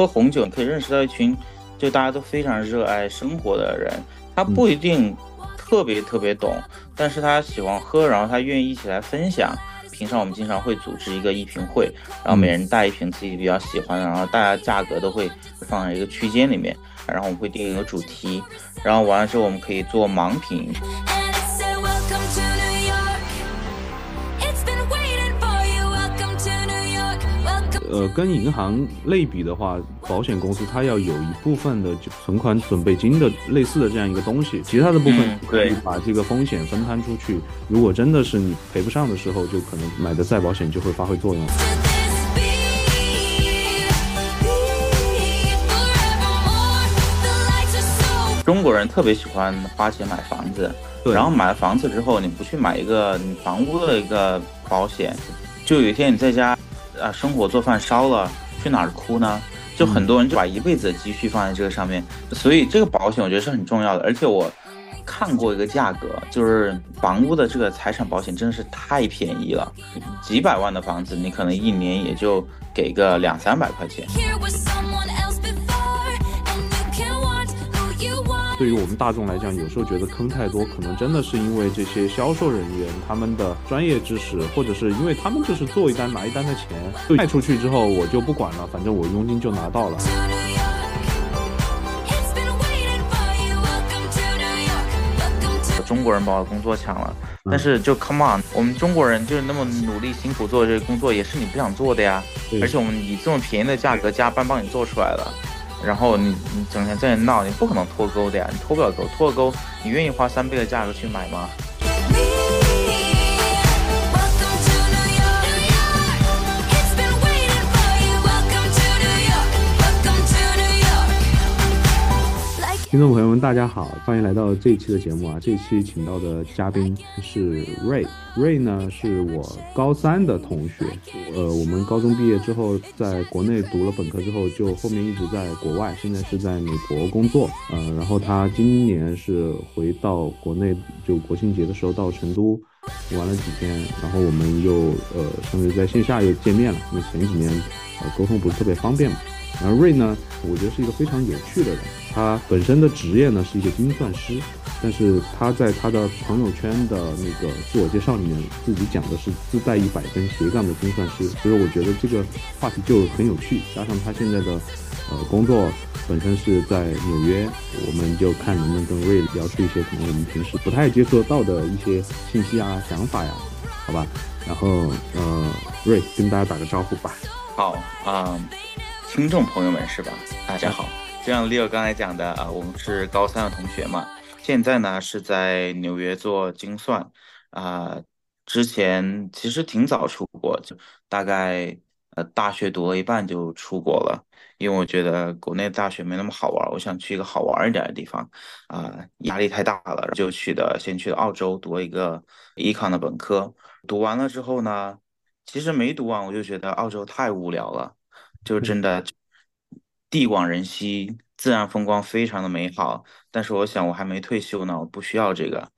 喝红酒，你可以认识到一群就大家都非常热爱生活的人。他不一定特别特别懂，但是他喜欢喝，然后他愿意一起来分享。平常我们经常会组织一个一瓶会，然后每人带一瓶自己比较喜欢的，然后大家价格都会放在一个区间里面，然后我们会定一个主题，然后完了之后我们可以做盲品。呃，跟银行类比的话，保险公司它要有一部分的就存款准备金的类似的这样一个东西，其他的部分可以把这个风险分摊出去。如果真的是你赔不上的时候，就可能买的再保险就会发挥作用。中国人特别喜欢花钱买房子，然后买了房子之后，你不去买一个你房屋的一个保险，就有一天你在家。啊，生火做饭烧了，去哪儿哭呢？就很多人就把一辈子的积蓄放在这个上面，所以这个保险我觉得是很重要的。而且我看过一个价格，就是房屋的这个财产保险真的是太便宜了，几百万的房子你可能一年也就给个两三百块钱。对于我们大众来讲，有时候觉得坑太多，可能真的是因为这些销售人员他们的专业知识，或者是因为他们就是做一单拿一单的钱，卖出去之后我就不管了，反正我佣金就拿到了。中国人把我工作抢了，但是就 come on，我们中国人就是那么努力辛苦做这个工作，也是你不想做的呀。而且我们以这么便宜的价格加班帮你做出来了。然后你你整天在那闹，你不可能脱钩的呀，你脱不了钩，脱了钩，你愿意花三倍的价格去买吗？听众朋友们，大家好，欢迎来到这一期的节目啊！这一期请到的嘉宾是 Ray，Ray 呢是我高三的同学，呃，我们高中毕业之后，在国内读了本科之后，就后面一直在国外，现在是在美国工作，呃，然后他今年是回到国内，就国庆节的时候到成都玩了几天，然后我们又呃，甚至在线下又见面了，因为前几年呃沟通不是特别方便嘛。然后瑞呢，我觉得是一个非常有趣的人。他本身的职业呢是一个精算师，但是他在他的朋友圈的那个自我介绍里面，自己讲的是自带一百分斜杠的精算师。所以我觉得这个话题就很有趣。加上他现在的呃工作本身是在纽约，我们就看能不能跟瑞聊出一些可能我们平时不太接触到的一些信息啊、想法呀，好吧？然后呃，瑞跟大家打个招呼吧。好啊。听众朋友们是吧？大家好，就像 Leo 刚才讲的啊，我们是高三的同学嘛，现在呢是在纽约做精算啊。之前其实挺早出国，就大概呃大学读了一半就出国了，因为我觉得国内大学没那么好玩，我想去一个好玩一点的地方啊，压力太大了，就去的先去澳洲读了一个 econ 的本科，读完了之后呢，其实没读完我就觉得澳洲太无聊了。就真的地广人稀，自然风光非常的美好。但是我想我还没退休呢，我不需要这个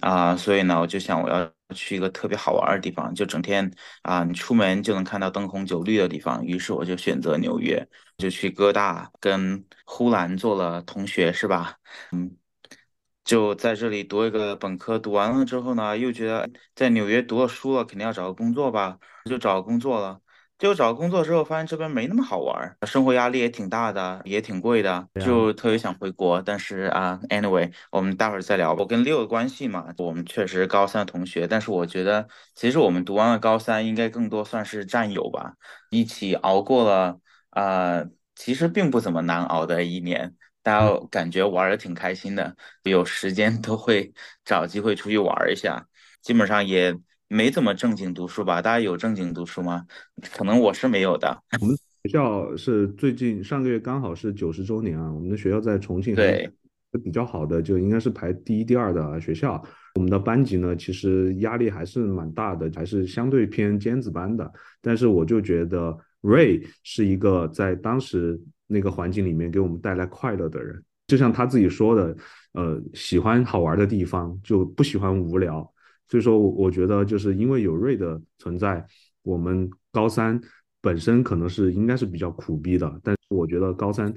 啊，所以呢，我就想我要去一个特别好玩的地方，就整天啊，你出门就能看到灯红酒绿的地方。于是我就选择纽约，就去哥大跟呼兰做了同学，是吧？嗯，就在这里读一个本科，读完了之后呢，又觉得在纽约读了书了，肯定要找个工作吧，就找个工作了。就找工作之后，发现这边没那么好玩，生活压力也挺大的，也挺贵的，就特别想回国。但是啊，anyway，我们待会儿再聊。我跟六的关系嘛，我们确实高三的同学，但是我觉得其实我们读完了高三，应该更多算是战友吧，一起熬过了啊，其实并不怎么难熬的一年，大家感觉玩的挺开心的，有时间都会找机会出去玩一下，基本上也。没怎么正经读书吧？大家有正经读书吗？可能我是没有的。我们学校是最近上个月刚好是九十周年啊，我们的学校在重庆，对，比较好的就应该是排第一、第二的学校。我们的班级呢，其实压力还是蛮大的，还是相对偏尖子班的。但是我就觉得 Ray 是一个在当时那个环境里面给我们带来快乐的人，就像他自己说的，呃，喜欢好玩的地方，就不喜欢无聊。所以说，我觉得就是因为有瑞的存在，我们高三本身可能是应该是比较苦逼的，但是我觉得高三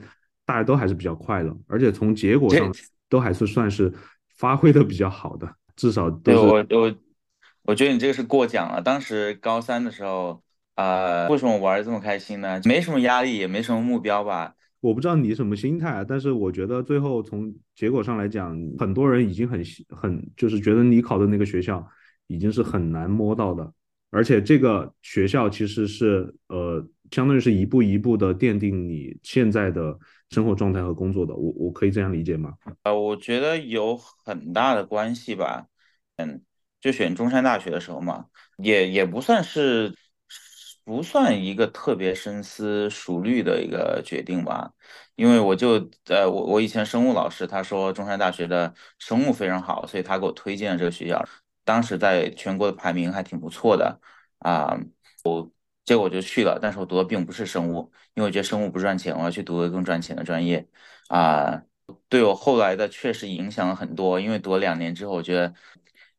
大家都还是比较快乐，而且从结果上都还是算是发挥的比较好的，至少都是。我我我觉得你这个是过奖了。当时高三的时候，呃，为什么玩的这么开心呢？没什么压力，也没什么目标吧。我不知道你什么心态，但是我觉得最后从结果上来讲，很多人已经很很就是觉得你考的那个学校已经是很难摸到的。而且这个学校其实是呃，相当于是一步一步的奠定你现在的生活状态和工作的，我我可以这样理解吗？呃，我觉得有很大的关系吧。嗯，就选中山大学的时候嘛，也也不算是不算一个特别深思熟虑的一个决定吧。因为我就呃，我我以前生物老师他说中山大学的生物非常好，所以他给我推荐了这个学校。当时在全国的排名还挺不错的啊，我结果我就去了，但是我读的并不是生物，因为我觉得生物不赚钱，我要去读个更赚钱的专业啊，对我后来的确实影响了很多，因为读了两年之后，我觉得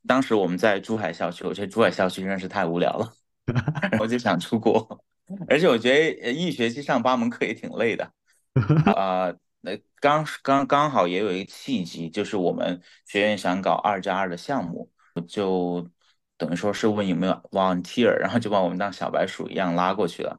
当时我们在珠海校区，我觉得珠海校区真是太无聊了，我就想出国，而且我觉得一学期上八门课也挺累的 啊。那刚刚刚好也有一个契机，就是我们学院想搞二加二的项目。就等于说是问有没有 volunteer，然后就把我们当小白鼠一样拉过去了，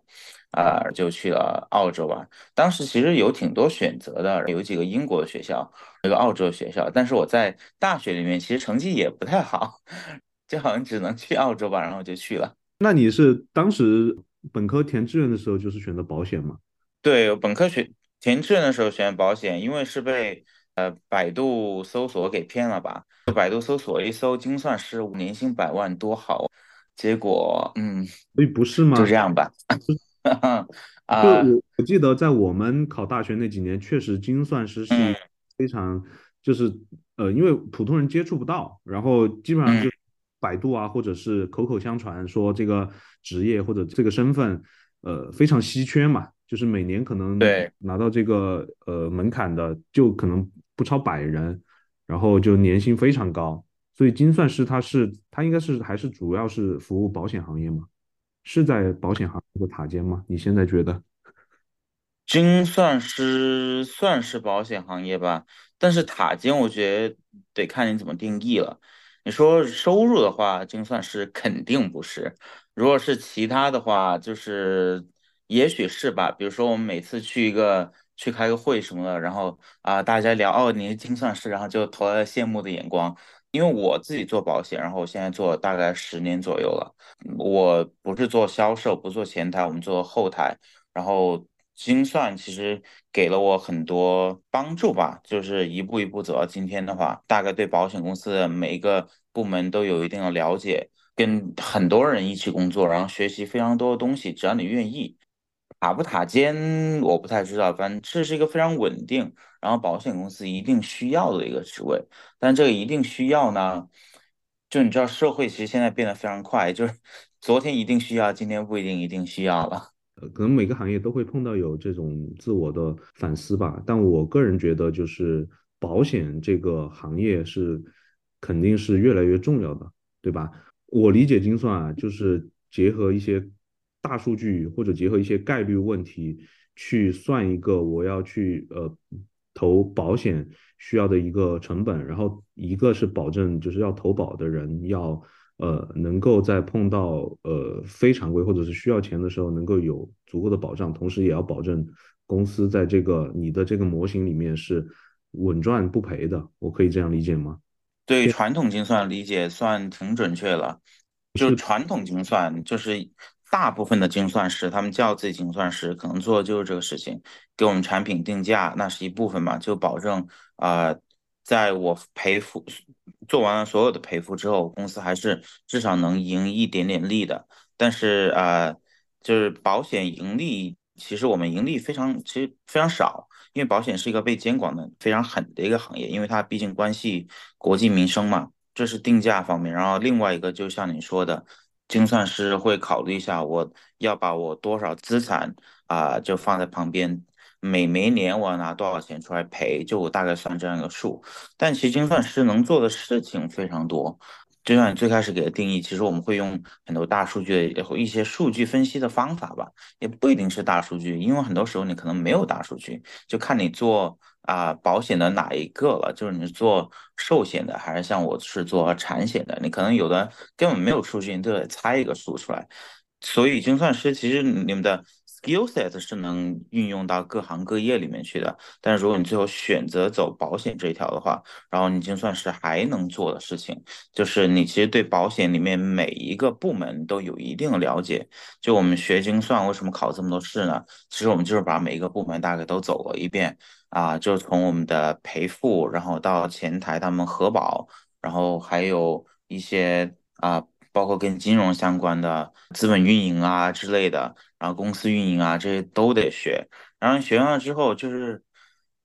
啊，就去了澳洲吧。当时其实有挺多选择的，有几个英国的学校，一个澳洲的学校。但是我在大学里面其实成绩也不太好，就好像只能去澳洲吧，然后就去了。那你是当时本科填志愿的时候就是选择保险吗？对，本科学填志愿的时候选保险，因为是被呃百度搜索给骗了吧。百度搜索一搜精算师年薪百万多好，结果嗯，所以不是吗？就这样吧。啊，我我记得在我们考大学那几年，确实精算师是非常就是呃，因为普通人接触不到，然后基本上就百度啊，或者是口口相传说这个职业或者这个身份呃非常稀缺嘛，就是每年可能对拿到这个呃门槛的就可能不超百人。然后就年薪非常高，所以精算师他是他应该是还是主要是服务保险行业嘛？是在保险行业的塔尖吗？你现在觉得？精算师算是保险行业吧，但是塔尖我觉得得看你怎么定义了。你说收入的话，精算师肯定不是；如果是其他的话，就是也许是吧。比如说我们每次去一个。去开个会什么的，然后啊，大家聊哦，你是精算师，然后就投来羡慕的眼光。因为我自己做保险，然后我现在做大概十年左右了。我不是做销售，不做前台，我们做后台。然后精算其实给了我很多帮助吧，就是一步一步走到今天的话，大概对保险公司的每一个部门都有一定的了解，跟很多人一起工作，然后学习非常多的东西。只要你愿意。塔不塔尖，我不太知道。反正这是一个非常稳定，然后保险公司一定需要的一个职位。但这个一定需要呢，就你知道，社会其实现在变得非常快，就是 昨天一定需要，今天不一定一定需要了。呃，可能每个行业都会碰到有这种自我的反思吧。但我个人觉得，就是保险这个行业是肯定是越来越重要的，对吧？我理解精算啊，就是结合一些。大数据或者结合一些概率问题去算一个我要去呃投保险需要的一个成本，然后一个是保证就是要投保的人要呃能够在碰到呃非常规或者是需要钱的时候能够有足够的保障，同时也要保证公司在这个你的这个模型里面是稳赚不赔的。我可以这样理解吗？对传统精算理解算挺准确了，就传统精算就是。大部分的精算师，他们叫自己精算师，可能做的就是这个事情，给我们产品定价，那是一部分嘛，就保证啊，在我赔付做完了所有的赔付之后，公司还是至少能盈一点点利的。但是啊，就是保险盈利，其实我们盈利非常，其实非常少，因为保险是一个被监管的非常狠的一个行业，因为它毕竟关系国计民生嘛，这是定价方面。然后另外一个，就像你说的。精算师会考虑一下，我要把我多少资产啊，就放在旁边，每每年我要拿多少钱出来赔，就我大概算这样一个数。但其实精算师能做的事情非常多，就像你最开始给的定义，其实我们会用很多大数据的一些数据分析的方法吧，也不一定是大数据，因为很多时候你可能没有大数据，就看你做啊保险的哪一个了，就是你是做寿险的，还是像我是做产险的，你可能有的根本没有数据，你都得猜一个数出来。所以精算师其实你们的。Skill set 是能运用到各行各业里面去的，但是如果你最后选择走保险这一条的话，然后你精算师还能做的事情，就是你其实对保险里面每一个部门都有一定的了解。就我们学精算为什么考这么多试呢？其实我们就是把每一个部门大概都走了一遍啊，就从我们的赔付，然后到前台他们核保，然后还有一些啊。包括跟金融相关的资本运营啊之类的，然后公司运营啊这些都得学。然后学完了之后，就是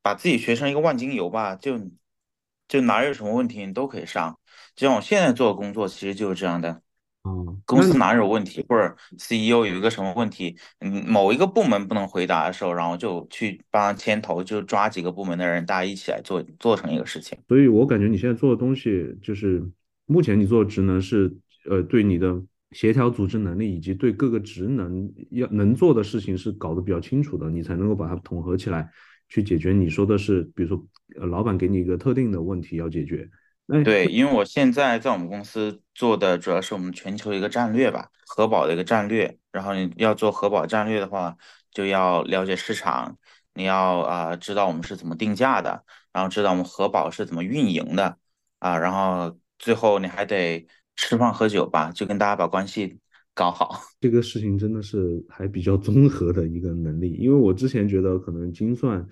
把自己学成一个万金油吧，就就哪有什么问题你都可以上。就像我现在做的工作，其实就是这样的。嗯，公司哪有问题，或者 CEO 有一个什么问题，嗯，某一个部门不能回答的时候，然后就去帮他牵头，就抓几个部门的人，大家一起来做，做成一个事情。所以我感觉你现在做的东西，就是目前你做的职能是。呃，对你的协调组织能力以及对各个职能要能做的事情是搞得比较清楚的，你才能够把它统合起来去解决。你说的是，比如说，呃，老板给你一个特定的问题要解决。对，因为我现在在我们公司做的主要是我们全球一个战略吧，核保的一个战略。然后你要做核保战略的话，就要了解市场，你要啊知道我们是怎么定价的，然后知道我们核保是怎么运营的啊，然后最后你还得。吃饭喝酒吧，就跟大家把关系搞好。这个事情真的是还比较综合的一个能力，因为我之前觉得可能精算，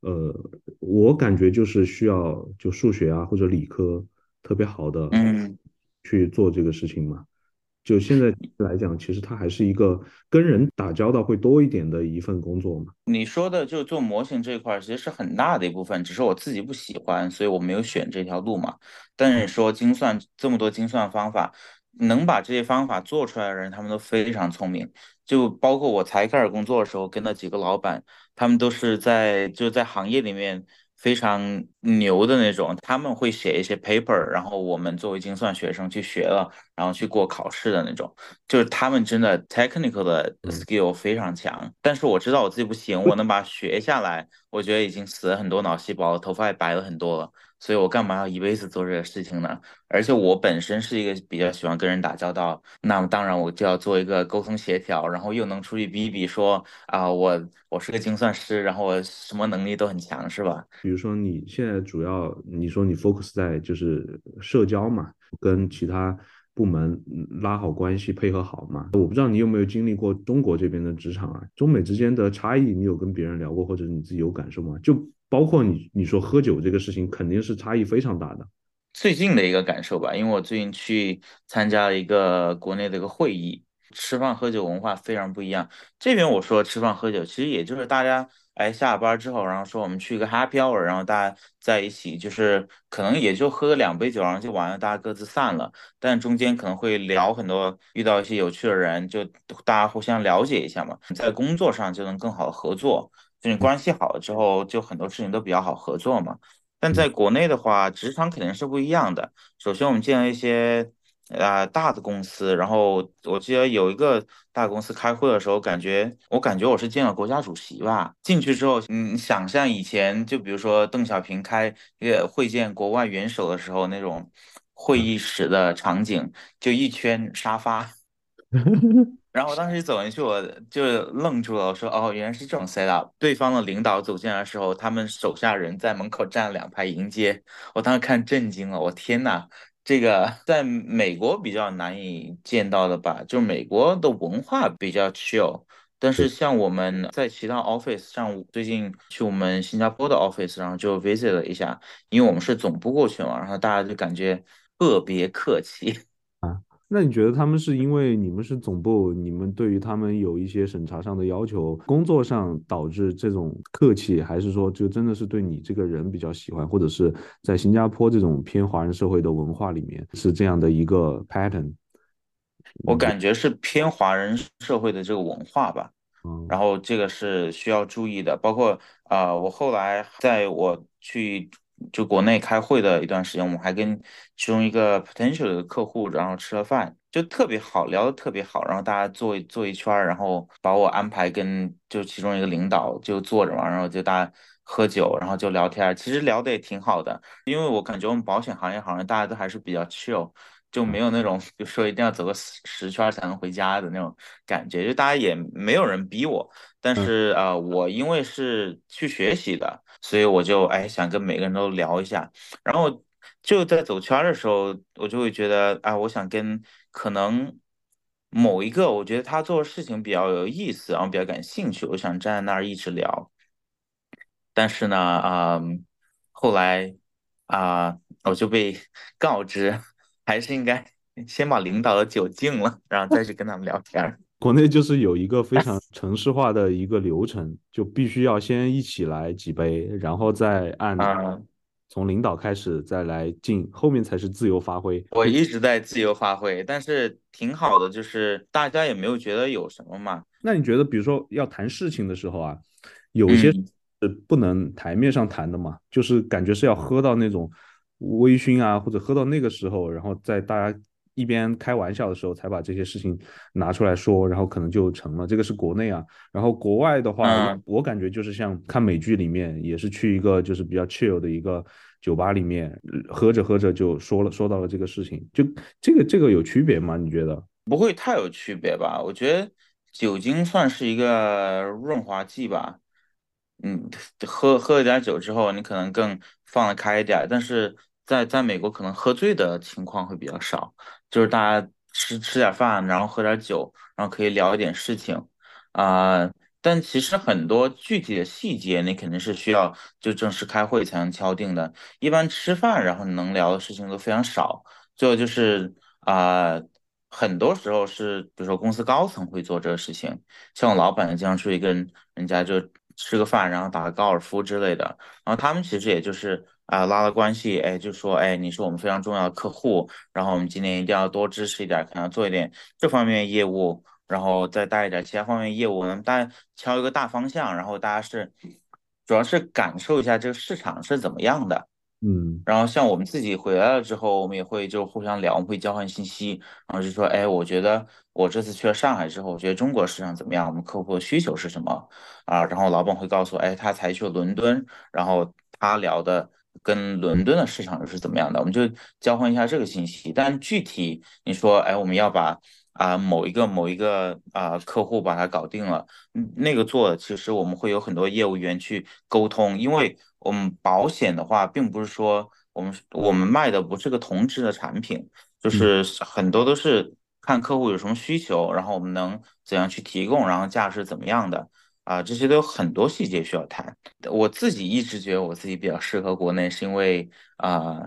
呃，我感觉就是需要就数学啊或者理科特别好的，嗯，去做这个事情嘛。就现在来讲，其实它还是一个跟人打交道会多一点的一份工作嘛。你说的就做模型这一块，其实是很大的一部分，只是我自己不喜欢，所以我没有选这条路嘛。但是说精算这么多精算方法，能把这些方法做出来的人，他们都非常聪明。就包括我才开始工作的时候，跟那几个老板，他们都是在就在行业里面。非常牛的那种，他们会写一些 paper，然后我们作为精算学生去学了，然后去过考试的那种，就是他们真的 technical 的 skill 非常强。但是我知道我自己不行，我能把它学下来，我觉得已经死了很多脑细胞，头发也白了很多了。所以我干嘛要一辈子做这个事情呢？而且我本身是一个比较喜欢跟人打交道，那么当然我就要做一个沟通协调，然后又能出去比比说啊，我我是个精算师，然后我什么能力都很强，是吧？比如说你现在主要你说你 focus 在就是社交嘛，跟其他部门拉好关系，配合好嘛。我不知道你有没有经历过中国这边的职场啊，中美之间的差异，你有跟别人聊过，或者你自己有感受吗？就包括你，你说喝酒这个事情，肯定是差异非常大的。最近的一个感受吧，因为我最近去参加了一个国内的一个会议，吃饭喝酒文化非常不一样。这边我说吃饭喝酒，其实也就是大家哎下班之后，然后说我们去一个 happy hour，然后大家在一起，就是可能也就喝个两杯酒，然后就完了，大家各自散了。但中间可能会聊很多，遇到一些有趣的人，就大家互相了解一下嘛，在工作上就能更好的合作。就你关系好了之后，就很多事情都比较好合作嘛。但在国内的话，职场肯定是不一样的。首先，我们见了一些啊大的公司，然后我记得有一个大公司开会的时候，感觉我感觉我是见了国家主席吧。进去之后，你想象以前就比如说邓小平开个会见国外元首的时候那种会议室的场景，就一圈沙发。然后我当时走进去，我就愣住了。我说：“哦，原来是这种 set up。”对方的领导走进来的时候，他们手下人在门口站了两排迎接。我当时看震惊了，我天呐，这个在美国比较难以见到的吧？就美国的文化比较 chill，但是像我们在其他 office，像最近去我们新加坡的 office，然后就 visit 了一下，因为我们是总部过去嘛，然后大家就感觉特别客气。那你觉得他们是因为你们是总部，你们对于他们有一些审查上的要求，工作上导致这种客气，还是说就真的是对你这个人比较喜欢，或者是在新加坡这种偏华人社会的文化里面是这样的一个 pattern？我感觉是偏华人社会的这个文化吧，然后这个是需要注意的，包括啊，我后来在我去。就国内开会的一段时间，我们还跟其中一个 potential 的客户，然后吃了饭，就特别好，聊得特别好。然后大家坐坐一圈儿，然后把我安排跟就其中一个领导就坐着嘛，然后就大家喝酒，然后就聊天。其实聊得也挺好的，因为我感觉我们保险行业好像大家都还是比较 chill。就没有那种，就说一定要走个十十圈才能回家的那种感觉，就大家也没有人逼我，但是呃，我因为是去学习的，所以我就哎想跟每个人都聊一下，然后就在走圈的时候，我就会觉得啊，我想跟可能某一个我觉得他做事情比较有意思，然后比较感兴趣，我想站在那儿一直聊，但是呢，啊，后来啊，我就被 告知。还是应该先把领导的酒敬了，然后再去跟他们聊天。国内就是有一个非常城市化的一个流程，就必须要先一起来几杯，然后再按从领导开始再来进，后面才是自由发挥。我一直在自由发挥，但是挺好的，就是大家也没有觉得有什么嘛。那你觉得，比如说要谈事情的时候啊，有些是不能台面上谈的嘛？就是感觉是要喝到那种。微醺啊，或者喝到那个时候，然后在大家一边开玩笑的时候，才把这些事情拿出来说，然后可能就成了。这个是国内啊，然后国外的话，我感觉就是像看美剧里面，也是去一个就是比较 chill 的一个酒吧里面，喝着喝着就说了说到了这个事情，就这个这个有区别吗？你觉得不会太有区别吧？我觉得酒精算是一个润滑剂吧。嗯，喝喝了点酒之后，你可能更放得开一点，但是。在在美国，可能喝醉的情况会比较少，就是大家吃吃点饭，然后喝点酒，然后可以聊一点事情，啊，但其实很多具体的细节，你肯定是需要就正式开会才能敲定的。一般吃饭，然后能聊的事情都非常少。最后就是啊，很多时候是比如说公司高层会做这个事情，像我老板经常出去跟人家就吃个饭，然后打个高尔夫之类的，然后他们其实也就是。啊，拉了关系，哎，就说，哎，你是我们非常重要的客户，然后我们今年一定要多支持一点，可能做一点这方面业务，然后再带一点其他方面业务，能大敲一个大方向，然后大家是主要是感受一下这个市场是怎么样的。嗯，然后像我们自己回来了之后，我们也会就互相聊，我们会交换信息，然后就说，哎，我觉得我这次去了上海之后，我觉得中国市场怎么样？我们客户的需求是什么？啊，然后老板会告诉我，哎，他才去了伦敦，然后他聊的。跟伦敦的市场又是怎么样的？我们就交换一下这个信息。但具体你说，哎，我们要把啊某一个某一个啊客户把它搞定了，那个做其实我们会有很多业务员去沟通，因为我们保险的话，并不是说我们我们卖的不是个同质的产品，就是很多都是看客户有什么需求，然后我们能怎样去提供，然后价是怎么样的。啊，这些都有很多细节需要谈。我自己一直觉得我自己比较适合国内，是因为啊，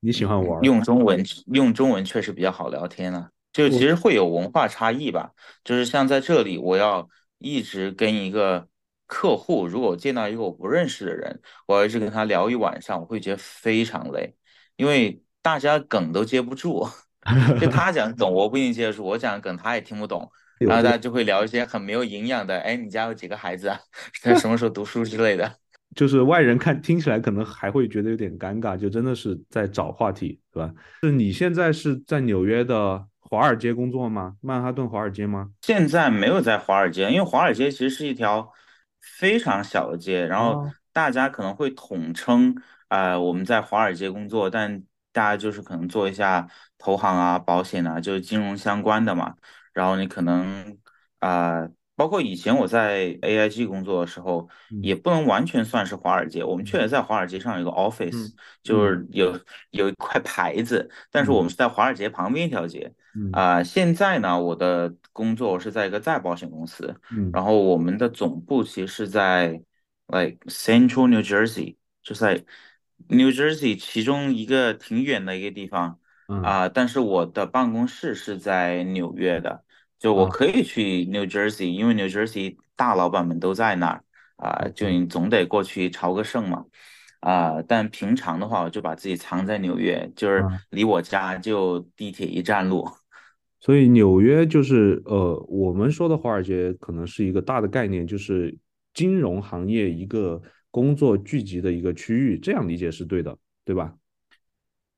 你喜欢玩用中文，用中文确实比较好聊天啊。就其实会有文化差异吧。就是像在这里，我要一直跟一个客户，如果我见到一个我不认识的人，我要一直跟他聊一晚上，我会觉得非常累，因为大家梗都接不住。就他讲梗，我不一定接得住；我讲梗，他也听不懂。然后大家就会聊一些很没有营养的，哎，你家有几个孩子啊？在什么时候读书之类的？就是外人看听起来可能还会觉得有点尴尬，就真的是在找话题，是吧？是你现在是在纽约的华尔街工作吗？曼哈顿华尔街吗？现在没有在华尔街，因为华尔街其实是一条非常小的街，然后大家可能会统称啊我们在华尔街工作，但大家就是可能做一下投行啊、保险啊，就是金融相关的嘛。然后你可能啊，包括以前我在 AIG 工作的时候，也不能完全算是华尔街。我们确实在华尔街上有个 office，就是有有一块牌子，但是我们是在华尔街旁边一条街。啊，现在呢，我的工作是在一个再保险公司，然后我们的总部其实是在 like Central New Jersey，就在 New Jersey 其中一个挺远的一个地方。啊，但是我的办公室是在纽约的。就我可以去 New Jersey，因为 New Jersey 大老板们都在那儿啊，就你总得过去朝个圣嘛啊。但平常的话，我就把自己藏在纽约，就是离我家就地铁一站路。所以纽约就是呃，我们说的华尔街可能是一个大的概念，就是金融行业一个工作聚集的一个区域，这样理解是对的，对吧？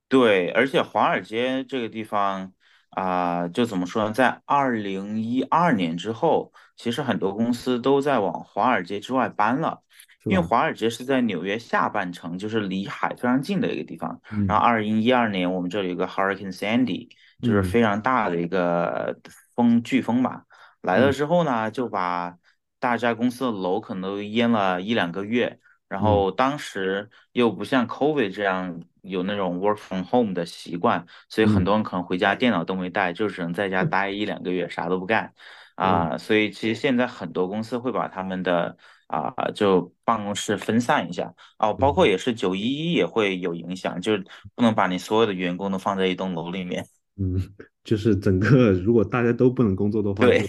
对，而且华尔街这个地方啊，就怎么说呢，在二零一二年之后，其实很多公司都在往华尔街之外搬了，因为华尔街是在纽约下半城，就是离海非常近的一个地方。然后二零一二年，我们这里有个 Hurricane Sandy，就是非常大的一个风飓风吧，来了之后呢，就把大家公司的楼可能都淹了一两个月。然后当时又不像 COVID 这样有那种 work from home 的习惯，所以很多人可能回家电脑都没带，就只能在家待一两个月，啥都不干啊。所以其实现在很多公司会把他们的啊就办公室分散一下哦，包括也是九一一也会有影响，就是不能把你所有的员工都放在一栋楼里面。嗯，就是整个如果大家都不能工作的话，对，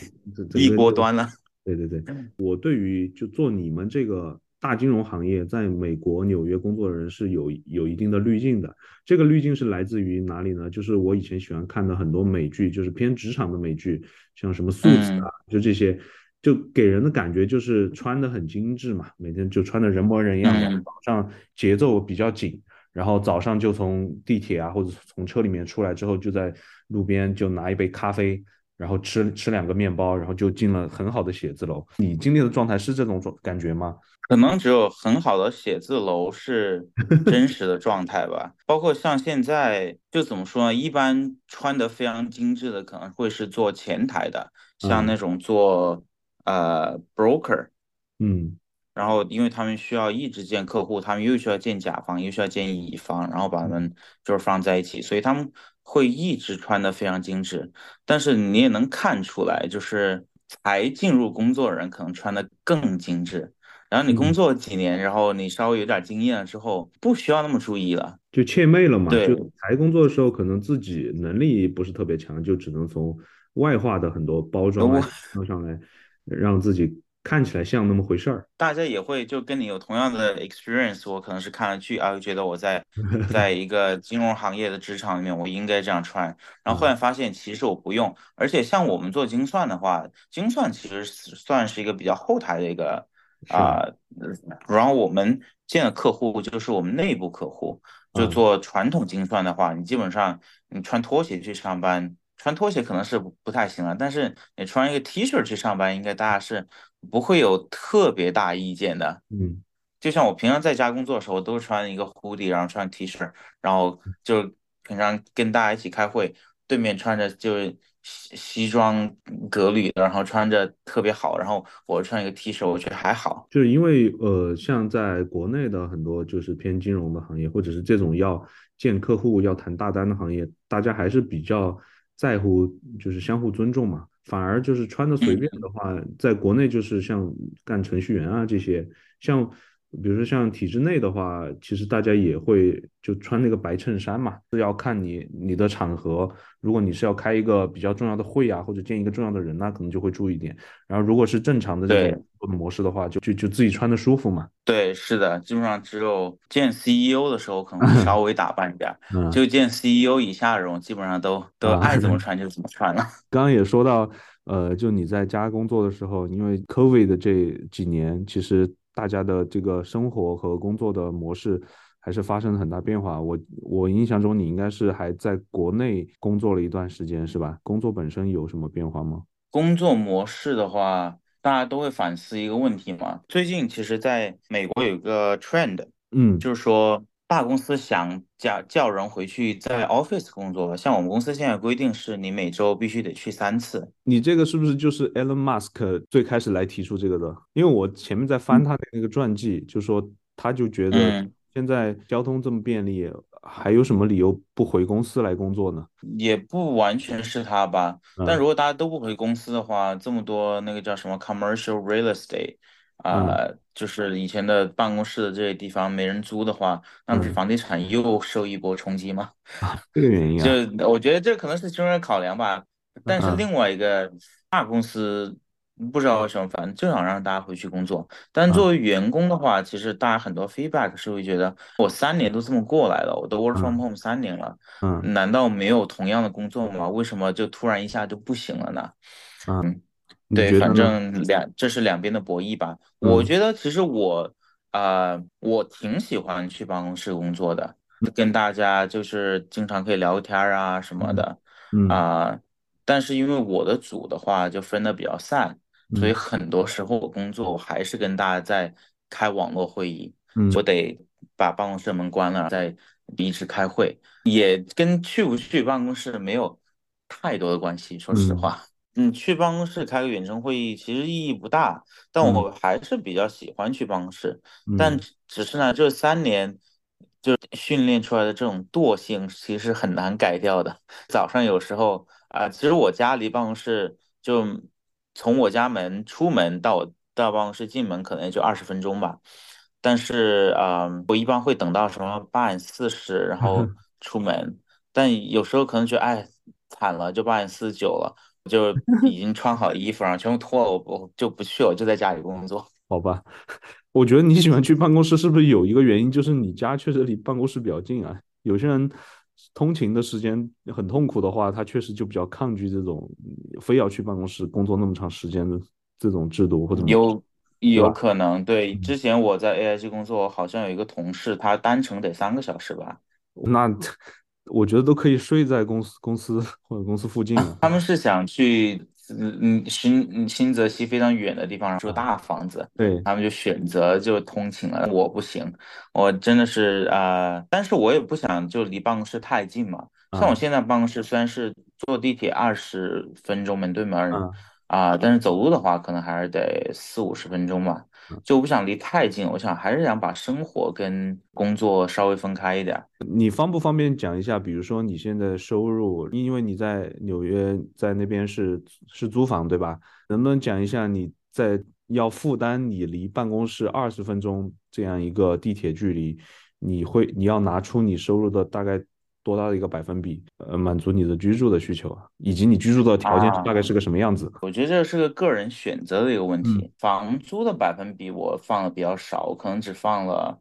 一锅端了。对对对，我对于就做你们这个。大金融行业在美国纽约工作的人是有有一定的滤镜的，这个滤镜是来自于哪里呢？就是我以前喜欢看的很多美剧，就是偏职场的美剧，像什么《素子》啊，就这些，就给人的感觉就是穿的很精致嘛，每天就穿的人模人样的，早上节奏比较紧，然后早上就从地铁啊或者从车里面出来之后，就在路边就拿一杯咖啡，然后吃吃两个面包，然后就进了很好的写字楼。你经历的状态是这种状感觉吗？可能只有很好的写字楼是真实的状态吧，包括像现在就怎么说呢？一般穿的非常精致的可能会是做前台的，像那种做呃 broker，嗯，然后因为他们需要一直见客户，他们又需要见甲方，又需要见乙方，然后把他们就是放在一起，所以他们会一直穿的非常精致。但是你也能看出来，就是才进入工作的人可能穿的更精致。然后你工作几年，然后你稍微有点经验了之后，不需要那么注意了，就怯媚了嘛。对，就才工作的时候，可能自己能力不是特别强，就只能从外化的很多包装上上来，让自己看起来像那么回事儿。大家也会就跟你有同样的 experience，我可能是看了剧啊，就觉得我在 在一个金融行业的职场里面，我应该这样穿。然后后来发现其实我不用，而且像我们做精算的话，精算其实算是一个比较后台的一个。啊，然后我们见的客户就是我们内部客户，就做传统精算的话，你基本上你穿拖鞋去上班，穿拖鞋可能是不太行了，但是你穿一个 T 恤去上班，应该大家是不会有特别大意见的。嗯，就像我平常在家工作的时候，都穿一个 hoodie，然后穿 T 恤，然后就平常跟大家一起开会，对面穿着就是。西西装革履的，然后穿着特别好，然后我穿一个 T 恤，我觉得还好。就是因为呃，像在国内的很多就是偏金融的行业，或者是这种要见客户、要谈大单的行业，大家还是比较在乎就是相互尊重嘛。反而就是穿的随便的话，在国内就是像干程序员啊这些，像。比如说像体制内的话，其实大家也会就穿那个白衬衫嘛，是要看你你的场合。如果你是要开一个比较重要的会啊，或者见一个重要的人，那可能就会注意点。然后如果是正常的这种模式的话，就就就自己穿的舒服嘛。对，是的，基本上只有见 CEO 的时候可能稍微打扮一点，就见 CEO 以下的人，基本上都都爱怎么 穿就怎么穿了。刚刚也说到，呃，就你在家工作的时候，因为 COVID 的这几年，其实。大家的这个生活和工作的模式还是发生了很大变化。我我印象中，你应该是还在国内工作了一段时间，是吧？工作本身有什么变化吗？工作模式的话，大家都会反思一个问题嘛。最近其实在美国有一个 trend，嗯，就是说。大公司想叫叫人回去在 office 工作，像我们公司现在规定是你每周必须得去三次。你这个是不是就是 Elon Musk 最开始来提出这个的？因为我前面在翻他的那个传记，就说他就觉得现在交通这么便利，还有什么理由不回公司来工作呢？也不完全是他吧，但如果大家都不回公司的话，这么多那个叫什么 commercial real estate。啊，就是以前的办公室的这些地方没人租的话，那不是房地产又受一波冲击吗？啊，这个原因 啊，就我觉得这可能是其中的考量吧。但是另外一个大公司不知道为什么，反正就想让大家回去工作。但作为员工的话，其实大家很多 feedback 是会觉得，我三年都这么过来了，我都 work from home 三年了，嗯，难道没有同样的工作吗？为什么就突然一下就不行了呢？嗯。对，反正两这是两边的博弈吧。我觉得其实我啊，我挺喜欢去办公室工作的，跟大家就是经常可以聊天啊什么嗯的。嗯。啊。但是因为我的组的话就分的比较散，所以嗯。很多时候我工作我还是跟大家在开网络会议，嗯。我得把办公室门关了再一直开会，也跟去不去办公室没有太多的关系，说实嗯。话。嗯，去办公室开个远程会议其实意义不大，但嗯我还是比较喜欢去办公室。但只是呢，这三年就训练出来的这种惰性，其实很难改掉的。早上有时候啊、其实我家离办公室就从我家门出门到我到办公室进门，可能也就二十分钟吧。但是啊、我一般会等到什么八点四十，然后 出门。但有时候可能觉得，哎，惨了，就八点四十九了。就 已经穿好衣服，然后全部脱了，我我就不去了，我就在家里工作。好吧，我觉得你喜欢去办公室，是不是有一个原因，就是你家确实离办公室比较近啊？有些人通勤的时间很痛苦的话，他确实就比较抗拒这种嗯非要去办公室工作那么长时间的这种制度或者，有有？可能，对，嗯，之前我在 AIG 工作，好像有一个同事，他单程得三个小时吧。那我觉得都可以睡在公司公司或者公司附近啊。他们是想去嗯嗯新嗯新泽西非常远的地方住大房子，对，他们就选择就通勤了。我不行，我真的是啊、呃但是我也不想就离办公室太近嘛。像我啊现在办公室虽然是坐地铁二十分钟门对门啊、但是走路的话可能还是得四五十分钟吧。就我不想离太近，我想还是想把生活跟工作稍微分开一点。你方不方便讲一下，比如说你现在收入，因为你在纽约，在那边是是租房，对吧？能不能讲一下你在要负担你离办公室二十分钟这样一个地铁距离，你会你要拿出你收入的大概多大的一个百分比，呃，满足你的居住的需求啊，以及你居住的条件大概啊，是个什么样子？我觉得这是个个人选择的一个问嗯，题。房租的百分比我放的比较少，我可能只放了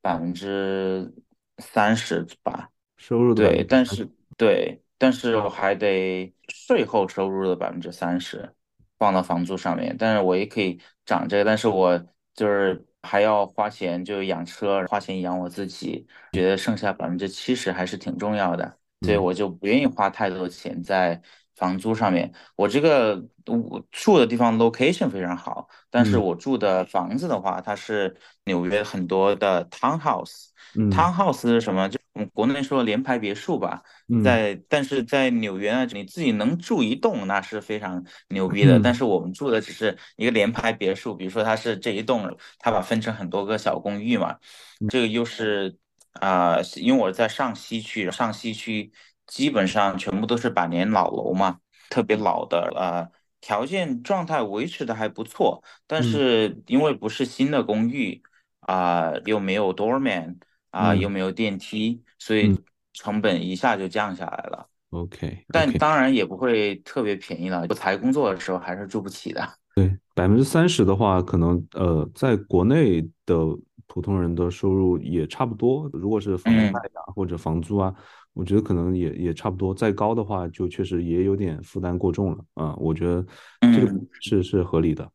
百分之三十吧。收入的对，但是对，但是我还得税后收入的百分之三十放到房租上面，但是我也可以涨这个，但是我就是还要花钱，就养车，花钱养我自己，觉得剩下百分之七十还是挺重要的，所以嗯我就不愿意花太多的钱在房租上面。我这个我住的地方 location 非常好，但是嗯我住的房子的话，它是纽约很多的 townhouse。嗯 townhouse 是什么？就我们国内说联排别墅吧，嗯。在但是在纽约啊，你自己能住一栋那是非常牛逼的。但嗯。是我们住的只是一个联排别墅，比如说它是这一栋，它把分成很多个小公寓嘛，这个又是啊、因为我在上西区，上西区基本上全部都是百年老楼嘛，特别老的，呃，条件状态维持的还不错，但嗯。是因为不是新的公寓啊、又没有 doorman 啊、又嗯没有电梯，所嗯以成本一下就降下来了。，OK 但。当然也不会特别便宜了，我才工作的时候还是住不起的。对百分之三十的话，可能呃，在国内的普通人的收入也差不多。如果是房贷啊或者房租啊，我觉得可能也也差不多。再高的话，就确实也有点负担过重了啊。我觉得这个嗯是是合理的。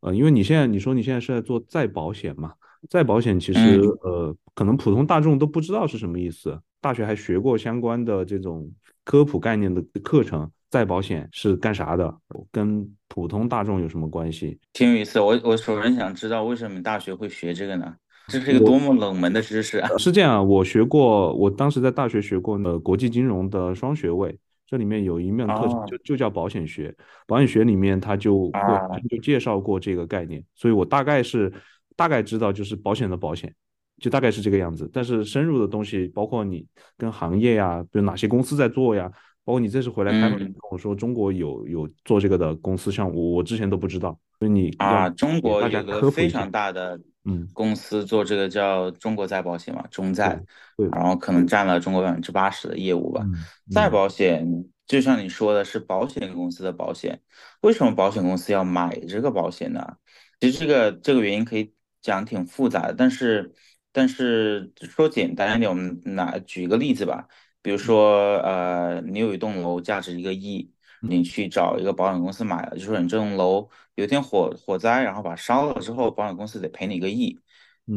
呃，因为你现在你说你现在是在做再保险嘛？再保险其实嗯。呃，可能普通大众都不知道是什么意思。大学还学过相关的这种科普概念的课程，再保险是干啥的？跟普通大众有什么关系？挺有意思，我我首先想知道为什么大学会学这个呢？这是一个多么冷门的知识啊！是这样啊，我学过，我当时在大学学过呃国际金融的双学位，这里面有一门课程就哦就叫保险学，保险学里面它就会啊，就介绍过这个概念，所以我大概是大概知道就是保险的保险，就大概是这个样子。但是深入的东西，包括你跟行业呀，比如哪些公司在做呀，包括你这次回来开会跟嗯我说中国有有做这个的公司，像我我之前都不知道，所以你啊，中国有个。非常大的嗯，公司做这个叫中国再保险嘛，中对再，然后可能占了中国百分之八十的业务吧。嗯再嗯保险就像你说的是保险公司的保险，为什么保险公司要买这个保险呢？其实这个这个原因可以讲挺复杂的，但是但是说简单一点，我们拿举一个例子吧，比如说呃，你有一栋楼价值一个亿，你去找一个保险公司买了，就说你这栋楼有一天火火灾，然后把它烧了之后，保险公司得赔你一个亿。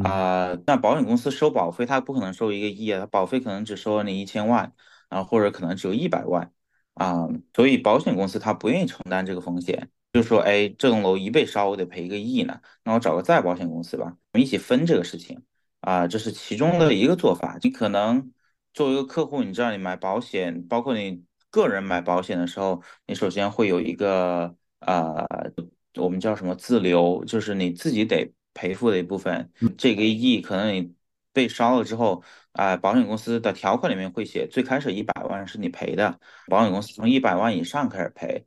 啊，那保险公司收保费，它不可能收一个亿啊，它保费可能只收了你一千万，然后或者可能只有一百万。啊，所以保险公司它不愿意承担这个风险，就说，哎，这栋楼一被烧，我得赔一个亿呢，那我找个再保险公司吧，我们一起分这个事情啊，这是其中的一个做法。你可能作为一个客户，你知道你买保险，包括你个人买保险的时候，你首先会有一个啊，我们叫什么自留，就是你自己得。赔付的一部分，这个亿可能你被烧了之后，啊，保险公司的条款里面会写，最开始一百万是你赔的，保险公司从一百万以上开始赔，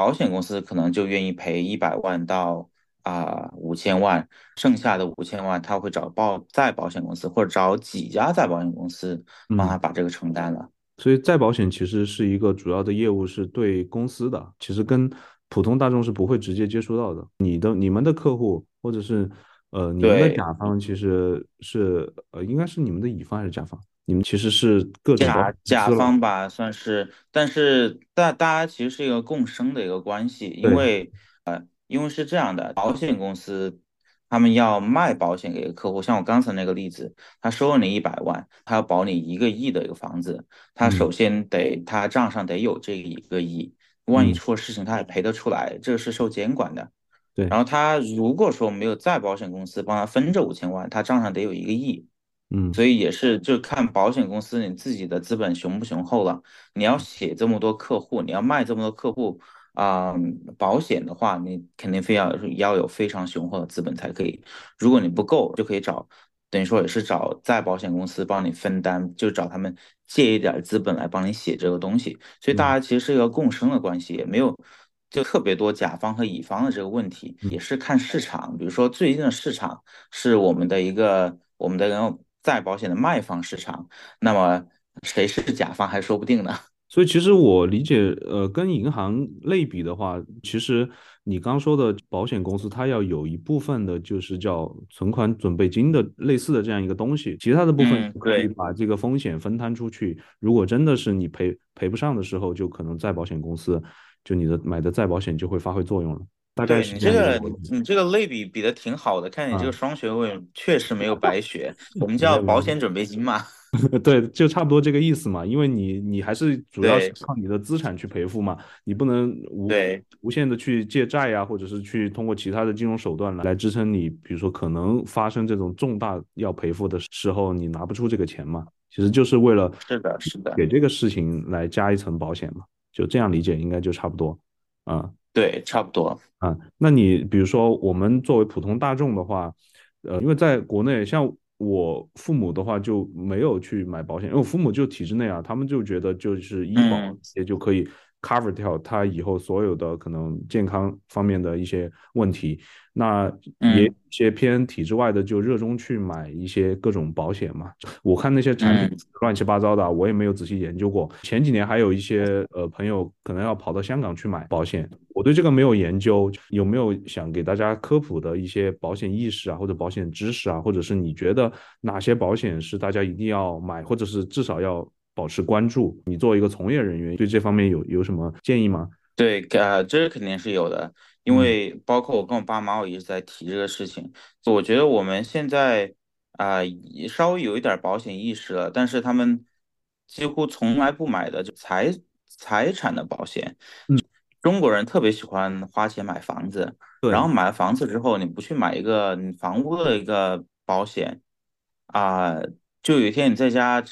保险公司可能就愿意赔一百万到啊五千万，剩下的五千万他会找保再保险公司或者找几家再保险公司帮他把这个承担了。所以再保险其实是一个主要的业务是对公司的，其实跟普通大众是不会直接接触到的。你的你们的客户。或者是，呃，你们的甲方其实是，呃，应该是你们的乙方还是甲方？你们其实是各种甲甲方吧，算是，但是大大家其实是一个共生的一个关系，因为，呃，因为是这样的，保险公司他们要卖保险给客户，像我刚才那个例子，他收了你一百万，他要保你一个亿的一个房子，他首先得他账上得有这一个亿，万一出了事情，他也赔得出来，这个是受监管的。对，然后他如果说没有在保险公司帮他分这五千万，他账上得有一个亿，嗯，所以也是就看保险公司你自己的资本雄不雄厚了。你要写这么多客户，你要卖这么多客户啊保险的话，你肯定非要要有非常雄厚的资本才可以。如果你不够，就可以找，等于说也是找在保险公司帮你分担，就找他们借一点资本来帮你写这个东西。所以大家其实是一个共生的关系，也没有。就特别多甲方和乙方的这个问题，也是看市场。比如说最近的市场是我们的一个我们的再保险的卖方市场，那么谁是甲方还说不定呢。所以其实我理解，呃，跟银行类比的话，其实你刚说的保险公司，它要有一部分的就是叫存款准备金的类似的这样一个东西，其他的部分可以把这个风险分摊出去。如果真的是你赔赔不上的时候，就可能再保险公司。就你的买的再保险就会发挥作用了。大概你这个你这个类比比的挺好的，看你这个双学位确实没有白学。我们叫保险准备金嘛。对，就差不多这个意思嘛。因为你你还是主要是靠你的资产去赔付嘛，你不能无无限的去借债呀，或者是去通过其他的金融手段来来支撑你。比如说可能发生这种重大要赔付的时候，你拿不出这个钱嘛。其实就是为了是的，是的，给这个事情来加一层保险嘛。就这样理解应该就差不多，啊，对，差不多啊。那你比如说我们作为普通大众的话，呃，因为在国内，像我父母的话就没有去买保险，因为我父母就体制内啊，他们就觉得就是医保也就可以 cover 掉他以后所有的可能健康方面的一些问题。那也一些偏体制外的就热衷去买一些各种保险嘛。我看那些产品乱七八糟的，我也没有仔细研究过。前几年还有一些呃朋友可能要跑到香港去买保险，我对这个没有研究。有没有想给大家科普的一些保险意识啊，或者保险知识啊，或者是你觉得哪些保险是大家一定要买，或者是至少要保持关注？你作为一个从业人员，对这方面有有什么建议吗？对，呃，这肯定是有的。因为包括我跟我爸妈，我一直在提这个事情。我觉得我们现在啊，稍微有一点保险意识了，但是他们几乎从来不买的就财财产的保险。嗯，中国人特别喜欢花钱买房子，然后买了房子之后，你不去买一个房屋的一个保险啊，就有一天你在家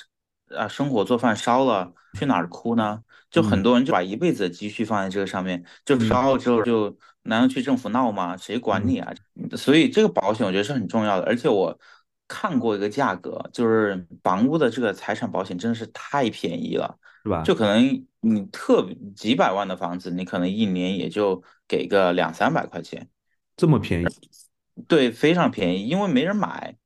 啊生火做饭烧了，去哪儿哭呢？就很多人就把一辈子的积蓄放在这个上面，就烧了之后就。难道去政府闹吗？谁管你啊？所以这个保险我觉得是很重要的。而且我看过一个价格，就是房屋的这个财产保险真的是太便宜了，是吧？就可能你特几百万的房子，你可能一年也就给个两三百块钱，这么便宜？对，非常便宜，因为没人买。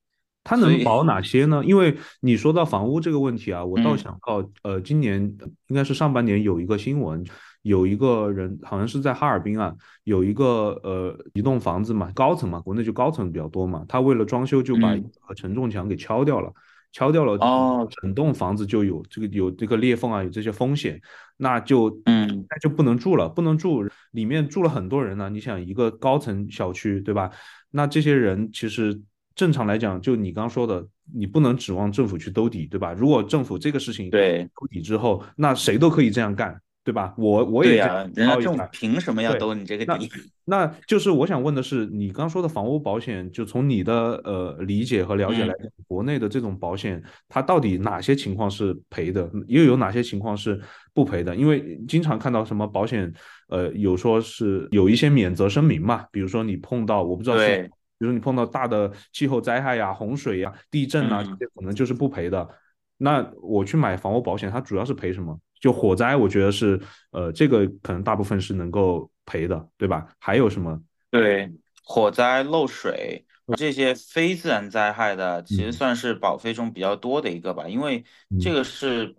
它能保哪些呢？因为你说到房屋这个问题啊，我倒想到，呃，今年应该是上半年有一个新闻。有一个人好像是在哈尔滨啊，有一个呃一栋房子嘛，高层嘛，国内就高层比较多嘛，他为了装修就把承重墙给敲掉了，敲掉了哦，整栋房子就有这个有这个裂缝啊，有这些风险，那就嗯那就不能住了，不能住，里面住了很多人呢，你想一个高层小区对吧？那这些人其实正常来讲，就你刚说的，你不能指望政府去兜底，对吧？如果政府这个事情对兜底之后，那谁都可以这样干。对吧？我我也呀，人家政府凭什么要兜你这个底？那就是我想问的是，你刚说的房屋保险，就从你的呃理解和了解来讲，国内的这种保险，它到底哪些情况是赔的，又有哪些情况是不赔的？因为经常看到什么保险，呃，有说是有一些免责声明嘛，比如说你碰到我不知道是，比如你碰到大的气候灾害呀、洪水呀、地震啊，这些可能就是不赔的。那我去买房屋保险，它主要是赔什么？就火灾，我觉得是，呃，这个可能大部分是能够赔的，对吧？还有什么？对，火灾、漏水这些非自然灾害的，其实算是保费中比较多的一个吧，因为这个是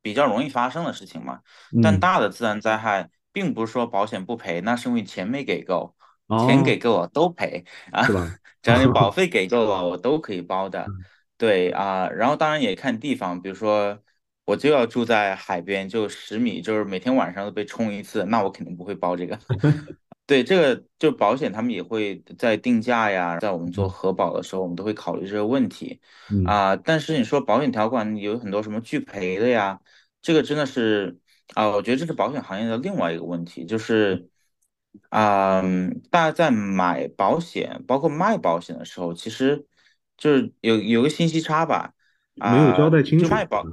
比较容易发生的事情嘛。但大的自然灾害，并不是说保险不赔，那是因为钱没给够，钱给够我都赔啊，只要你保 费给够了，我都可以包的。对啊，然后当然也看地方，比如说。我就要住在海边，就十米，就是每天晚上都被冲一次，那我肯定不会包这个。对，这个就保险，他们也会在定价呀，在我们做核保的时候，我们都会考虑这个问题啊。但是你说保险条款有很多什么拒赔的呀，这个真的是啊，我觉得这是保险行业的另外一个问题，就是啊，大家在买保险，包括卖保险的时候，其实就是有有个信息差吧，啊没有交代清楚。卖保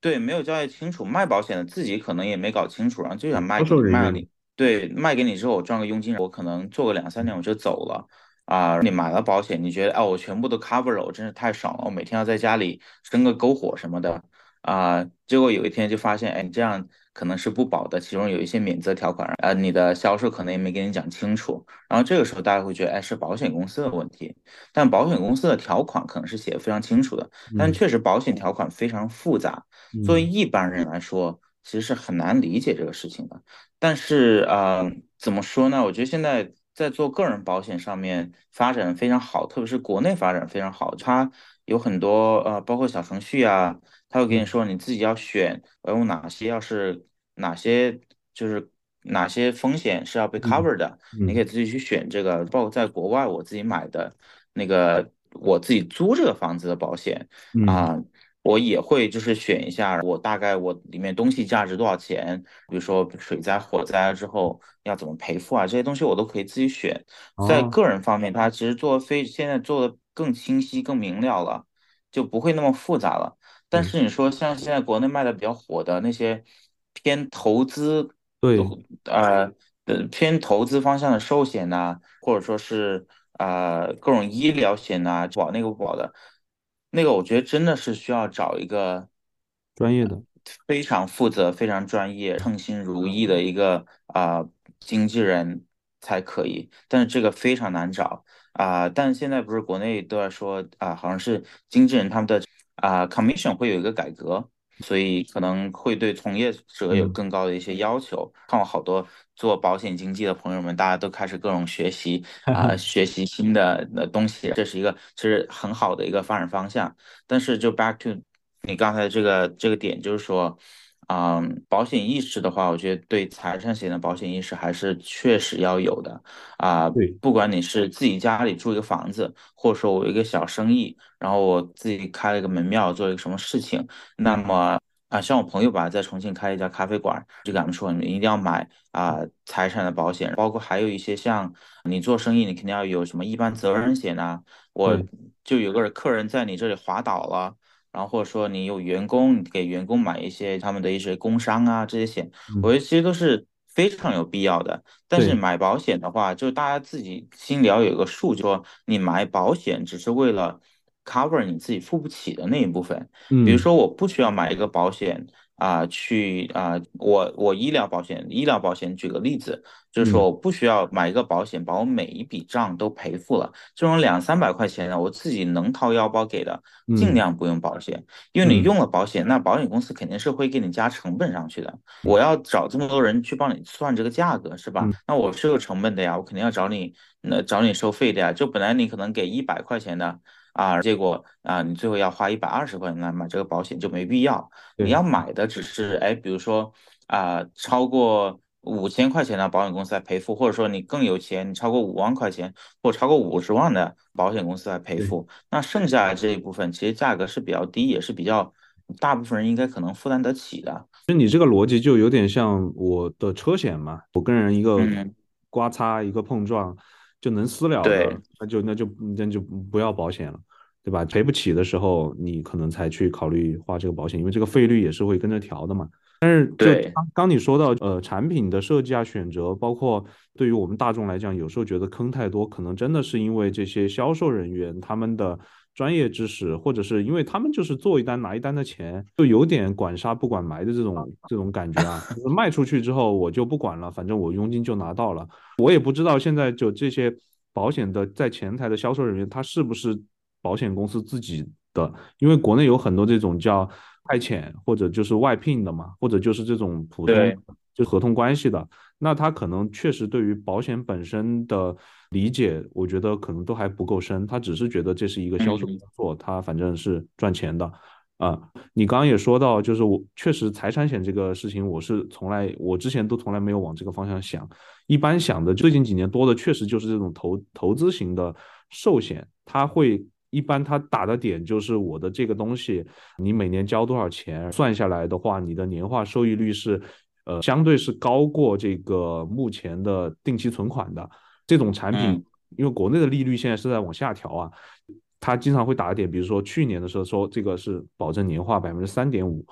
对，没有交代清楚，卖保险的自己可能也没搞清楚，然后就想卖给你，卖给你。对，卖给你之后我赚个佣金，我可能做个两三年我就走了啊。你买了保险，你觉得哦，我全部都 cover 了，我真是太爽了，我每天要在家里生个篝火什么的啊。结果有一天就发现，哎，你这样。可能是不保的，其中有一些免责条款，呃，你的销售可能也没跟你讲清楚，然后这个时候大家会觉得，哎，是保险公司的问题，但保险公司的条款可能是写的非常清楚的，但确实保险条款非常复杂，作为一般人来说，其实是很难理解这个事情的。但是，呃，怎么说呢？我觉得现在在做个人保险上面发展非常好，特别是国内发展非常好，它有很多呃，包括小程序啊。他会跟你说你自己要选，要用哪些，要是哪些就是哪些风险是要被 cover 的，你可以自己去选这个。包括在国外，我自己买的那个，我自己租这个房子的保险啊，我也会就是选一下，我大概我里面东西价值多少钱，比如说水灾、火灾之后要怎么赔付啊，这些东西我都可以自己选。在个人方面，它其实做非现在做的更清晰、更明了了，就不会那么复杂了。但是你说像现在国内卖的比较火的那些偏投资，对，呃，偏投资方向的寿险呐，或者说是呃各种医疗险呐，保那个不保的，那个我觉得真的是需要找一个专业的、非常负责、非常专业、称心如意的一个啊经纪人才可以。但是这个非常难找啊！但现在不是国内都在说啊，好像是经纪人他们的。啊，commission 会有一个改革，所以可能会对从业者有更高的一些要求。看我好多做保险经纪的朋友们，大家都开始各种学习啊，学习新的的东西，这是一个其实很好的一个发展方向。但是就 back to 你刚才这个这个点，就是说。嗯，保险意识的话，我觉得对财产险的保险意识还是确实要有的啊。对，不管你是自己家里住一个房子，或者说我一个小生意，然后我自己开了一个门庙，做一个什么事情，那么啊，像我朋友吧，在重庆开一家咖啡馆，就跟他们说，你一定要买啊财产的保险，包括还有一些像你做生意，你肯定要有什么一般责任险呐。我就有个客人在你这里滑倒了。然后或者说你有员工，你给员工买一些他们的一些工伤啊这些险，我觉得其实都是非常有必要的。但是买保险的话，就大家自己心里要有个数，就说你买保险只是为了 cover 你自己付不起的那一部分。比如说我不需要买一个保险。啊，去啊，我我医疗保险，医疗保险，举个例子，就是说我不需要买一个保险，把我每一笔账都赔付了，这种两三百块钱的，我自己能掏腰包给的，尽量不用保险，因为你用了保险，那保险公司肯定是会给你加成本上去的。我要找这么多人去帮你算这个价格，是吧？那我是有成本的呀，我肯定要找你，那找你收费的呀。就本来你可能给一百块钱的。啊，结果啊，你最后要花一百二十块钱来买这个保险就没必要。你要买的只是，哎，比如说啊，超过五千块钱的保险公司来赔付，或者说你更有钱，你超过五万块钱或超过五十万的保险公司来赔付。那剩下的这一部分其实价格是比较低，也是比较大部分人应该可能负担得起的。就你这个逻辑就有点像我的车险嘛，我跟人一个刮擦一个碰撞就能私了的，那就那就那就不要保险了。对吧？赔不起的时候，你可能才去考虑花这个保险，因为这个费率也是会跟着调的嘛。但是，就刚刚你说到，呃，产品的设计啊、选择，包括对于我们大众来讲，有时候觉得坑太多，可能真的是因为这些销售人员他们的专业知识，或者是因为他们就是做一单拿一单的钱，就有点管杀不管埋的这种这种感觉啊。卖出去之后我就不管了，反正我佣金就拿到了。我也不知道现在就这些保险的在前台的销售人员，他是不是？保险公司自己的，因为国内有很多这种叫派遣或者就是外聘的嘛，或者就是这种普通就合同关系的，那他可能确实对于保险本身的理解，我觉得可能都还不够深，他只是觉得这是一个销售工作，他反正是赚钱的啊。你刚刚也说到，就是我确实财产险这个事情，我是从来我之前都从来没有往这个方向想，一般想的最近几年多的确实就是这种投投资型的寿险，它会。一般他打的点就是我的这个东西，你每年交多少钱，算下来的话，你的年化收益率是，呃，相对是高过这个目前的定期存款的这种产品。因为国内的利率现在是在往下调啊，他经常会打点，比如说去年的时候说这个是保证年化百分之三点五，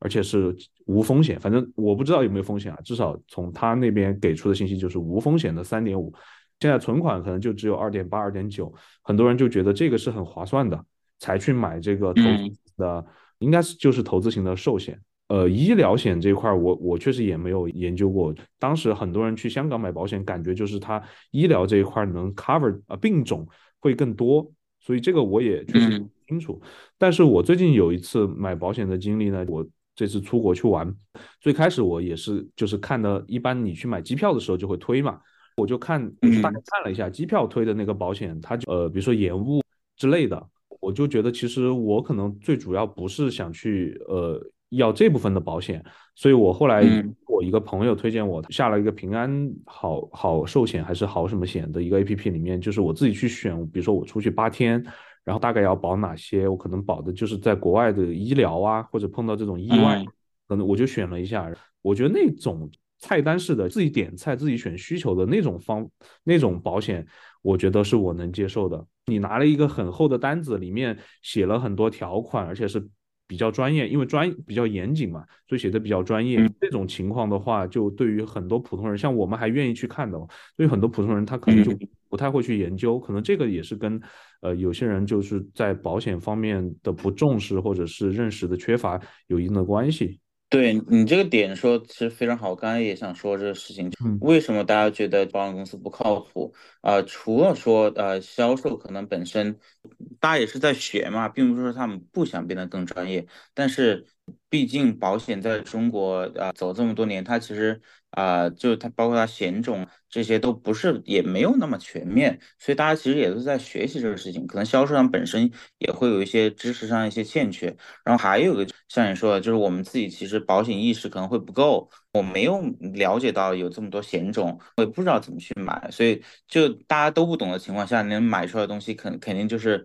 而且是无风险，反正我不知道有没有风险啊，至少从他那边给出的信息就是无风险的三点五。现在存款可能就只有二点八、二点九，很多人就觉得这个是很划算的，才去买这个投资的，应该是就是投资型的寿险。呃，医疗险这块，我我确实也没有研究过。当时很多人去香港买保险，感觉就是它医疗这一块能 cover 啊病种会更多，所以这个我也确实不清楚。但是我最近有一次买保险的经历呢，我这次出国去玩，最开始我也是就是看的，一般你去买机票的时候就会推嘛。我就看，大概看了一下机票推的那个保险，它就呃，比如说延误之类的，我就觉得其实我可能最主要不是想去呃要这部分的保险，所以我后来我一个朋友推荐我下了一个平安好好寿险还是好什么险的一个 A P P 里面，就是我自己去选，比如说我出去八天，然后大概要保哪些，我可能保的就是在国外的医疗啊，或者碰到这种意外，可能我就选了一下，我觉得那种。菜单式的自己点菜、自己选需求的那种方那种保险，我觉得是我能接受的。你拿了一个很厚的单子，里面写了很多条款，而且是比较专业，因为专比较严谨嘛，所以写的比较专业。这种情况的话，就对于很多普通人，像我们还愿意去看的。对于很多普通人，他可能就不太会去研究。可能这个也是跟呃有些人就是在保险方面的不重视，或者是认识的缺乏有一定的关系。对你这个点说其实非常好，我刚才也想说这个事情，为什么大家觉得保险公司不靠谱？啊，除了说呃销售可能本身，大家也是在学嘛，并不是说他们不想变得更专业，但是毕竟保险在中国啊走这么多年，它其实。啊，就它包括它险种这些都不是，也没有那么全面，所以大家其实也都在学习这个事情。可能销售上本身也会有一些知识上一些欠缺，然后还有个像你说的，就是我们自己其实保险意识可能会不够，我没有了解到有这么多险种，我也不知道怎么去买，所以就大家都不懂的情况下，能买出来的东西肯肯定就是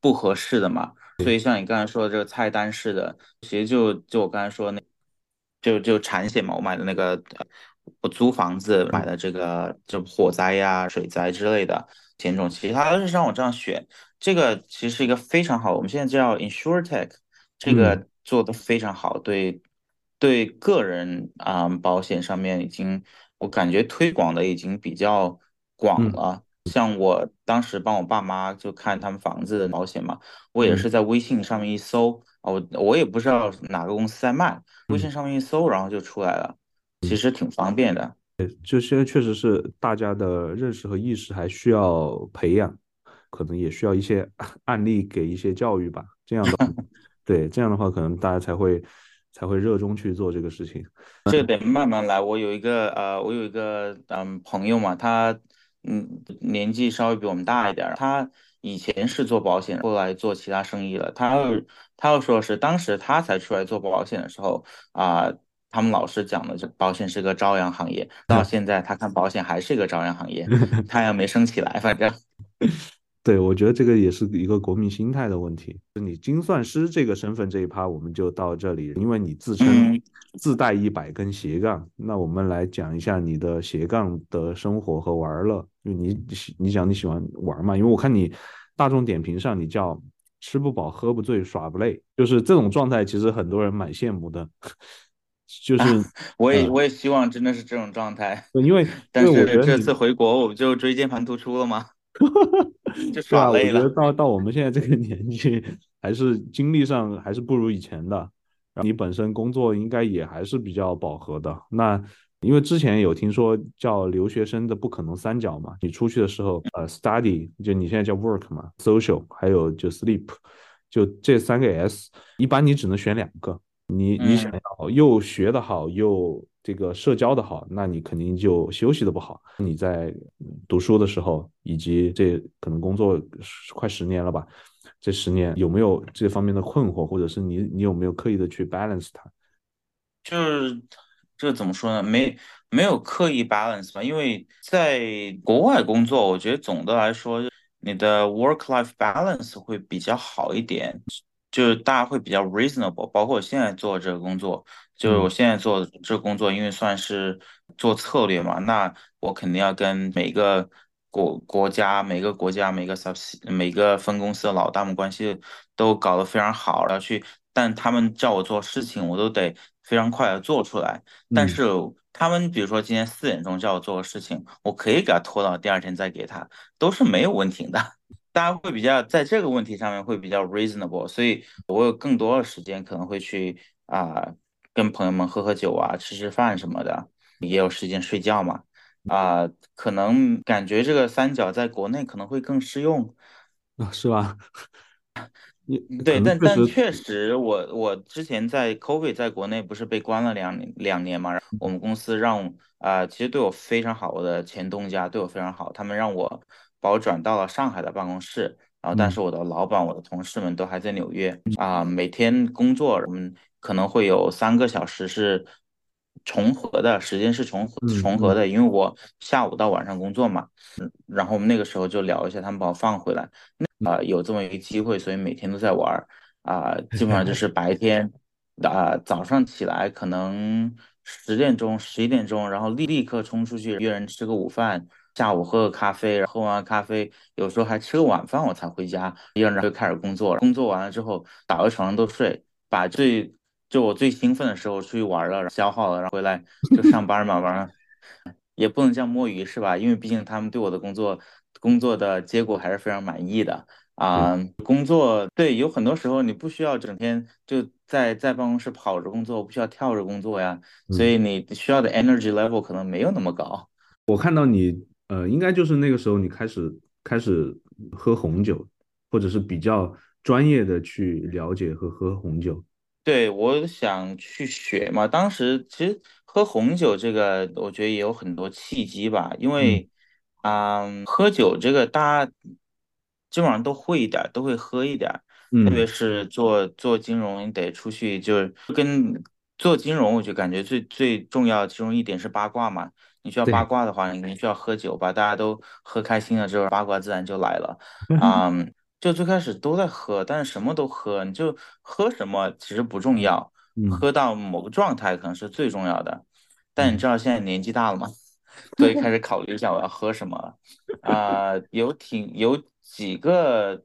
不合适的嘛。所以像你刚才说的这个菜单式的，其实就就我刚才说那。就就产险嘛，我买的那个，我租房子买的这个，就火灾呀、水灾之类的险种，其他都是让我这样选。这个其实是一个非常好，我们现在叫 InsureTech，这个做的非常好，对对个人啊保险上面已经我感觉推广的已经比较广了。像我当时帮我爸妈就看他们房子的保险嘛，我也是在微信上面一搜，我我也不知道哪个公司在卖。微信上面一搜，然后就出来了，其实挺方便的。对，就现在确实是大家的认识和意识还需要培养，可能也需要一些 案例给一些教育吧。这样的，对，这样的话可能大家才会才会热衷去做这个事情。这得慢慢来。我有一个呃，我有一个嗯朋友嘛，他嗯年纪稍微比我们大一点，他以前是做保险，后来做其他生意了。他。他又说是当时他才出来做保险的时候啊，他们老师讲的，这保险是个朝阳行业，到现在他看保险还是一个朝阳行业，太阳没升起来，反正。对，我觉得这个也是一个国民心态的问题。你精算师这个身份这一趴，我们就到这里，因为你自称自带一百根斜杠，那我们来讲一下你的斜杠的生活和玩乐。就你你讲你喜欢玩嘛？因为我看你大众点评上你叫吃不饱喝不醉耍不累，就是这种状态，其实很多人蛮羡慕的。就 是我也我也希望真的是这种状态。因为但是这次回国，我不就椎间盘突出了吗？就耍累了。我觉得到到我们现在这个年纪，还是精力上还是不如以前的。你本身工作应该也还是比较饱和的。那因为之前有听说叫留学生的不可能三角嘛，你出去的时候，呃，study 就你现在叫 work 嘛，social 还有就 sleep，就这三个 S，一般你只能选两个。你你想要又学得好又这个社交的好，那你肯定就休息的不好。你在读书的时候，以及这可能工作快十年了吧，这十年有没有这方面的困惑，或者是你你有没有刻意的去 balance 它？就是这怎么说呢？没没有刻意 balance 吧？因为在国外工作，我觉得总的来说，你的 work life balance 会比较好一点。就是大家会比较 reasonable，包括我现在做这个工作，就是我现在做这个工作，因为算是做策略嘛，那我肯定要跟每个国国家、每个国家、每个 sub 每个分公司的老大们关系都搞得非常好，然后去，但他们叫我做事情，我都得非常快的做出来。但是他们比如说今天四点钟叫我做个事情，我可以给他拖到第二天再给他，都是没有问题的。大家会比较在这个问题上面会比较 reasonable，所以我有更多的时间可能会去啊跟朋友们喝喝酒啊，吃吃饭什么的，也有时间睡觉嘛啊，可能感觉这个三角在国内可能会更适用啊，是吧？对，但但确实，我我之前在 COVID 在国内不是被关了两年两年嘛，我们公司让啊，其实对我非常好，我的前东家对我非常好，他们让我。把我转到了上海的办公室，然后但是我的老板、我的同事们都还在纽约啊。每天工作，我们可能会有三个小时是重合的，时间是重重合的，因为我下午到晚上工作嘛。然后我们那个时候就聊一下，他们把我放回来，啊，有这么一个机会，所以每天都在玩啊。基本上就 是白天啊，早上起来可能十点钟、十一点钟，然后立立刻冲出去约人吃个午饭。下午喝个咖啡，喝完咖啡，有时候还吃个晚饭，我才回家。第二天就开始工作了。工作完了之后，倒在床上都睡，把最就我最兴奋的时候出去玩了，消耗了，然后回来就上班嘛，晚上也不能叫摸鱼是吧？因为毕竟他们对我的工作工作的结果还是非常满意的啊。工作对，有很多时候你不需要整天就在在办公室跑着工作，不需要跳着工作呀，所以你需要的 energy level 可能没有那么高。我看到你。呃，应该就是那个时候你开始开始喝红酒，或者是比较专业的去了解和喝红酒。对，我想去学嘛。当时其实喝红酒这个，我觉得也有很多契机吧。因为，嗯，喝酒这个大家基本上都会一点，都会喝一点。特别是做做金融，你得出去，就是跟做金融，我就感觉最最重要其中一点是八卦嘛。你需要八卦的话，你肯定需要喝酒，把大家都喝开心了之后，八卦自然就来了。嗯，就最开始都在喝，但是什么都喝，你就喝什么其实不重要，喝到某个状态可能是最重要的。但你知道现在年纪大了嘛？所以开始考虑一下我要喝什么了。啊，有挺有几个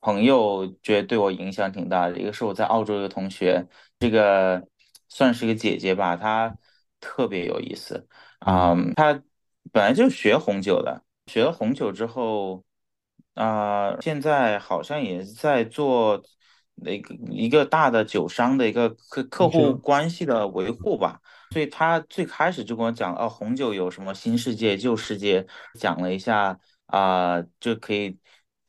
朋友觉得对我影响挺大的，一个是我在澳洲一个同学，这个算是一个姐姐吧，她特别有意思。啊，他本来就学红酒的，学了红酒之后，啊，现在好像也在做那个一个大的酒商的一个客客户关系的维护吧。所以他最开始就跟我讲，哦，红酒有什么新世界、旧世界，讲了一下啊，就可以。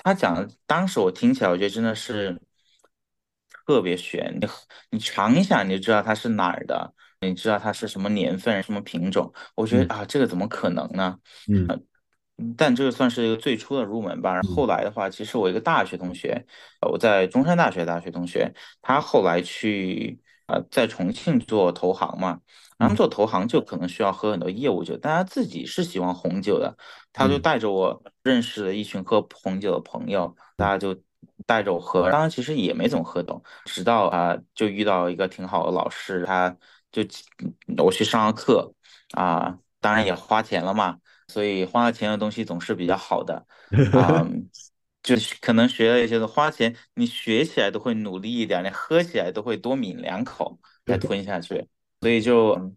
他讲，当时我听起来，我觉得真的是特别悬。你你尝一下，你就知道它是哪儿的。你知道它是什么年份、什么品种？我觉得啊，这个怎么可能呢？嗯，但这个算是一个最初的入门吧。后来的话，其实我一个大学同学，我在中山大学大学同学，他后来去啊，在重庆做投行嘛，他们嗯做投行就可能需要喝很多业务酒，但他自己是喜欢红酒的，他就嗯带着我认识了一群喝红酒的朋友，大嗯家就带着我喝，当然其实也没怎么喝懂，直到啊、就遇到一个挺好的老师，他就我去上了课啊、当然也花钱了嘛，所以花了钱的东西总是比较好的 啊。就是可能学了一些的花钱，你学起来都会努力一点，你喝起来都会多抿两口 再吞下去，所以就嗯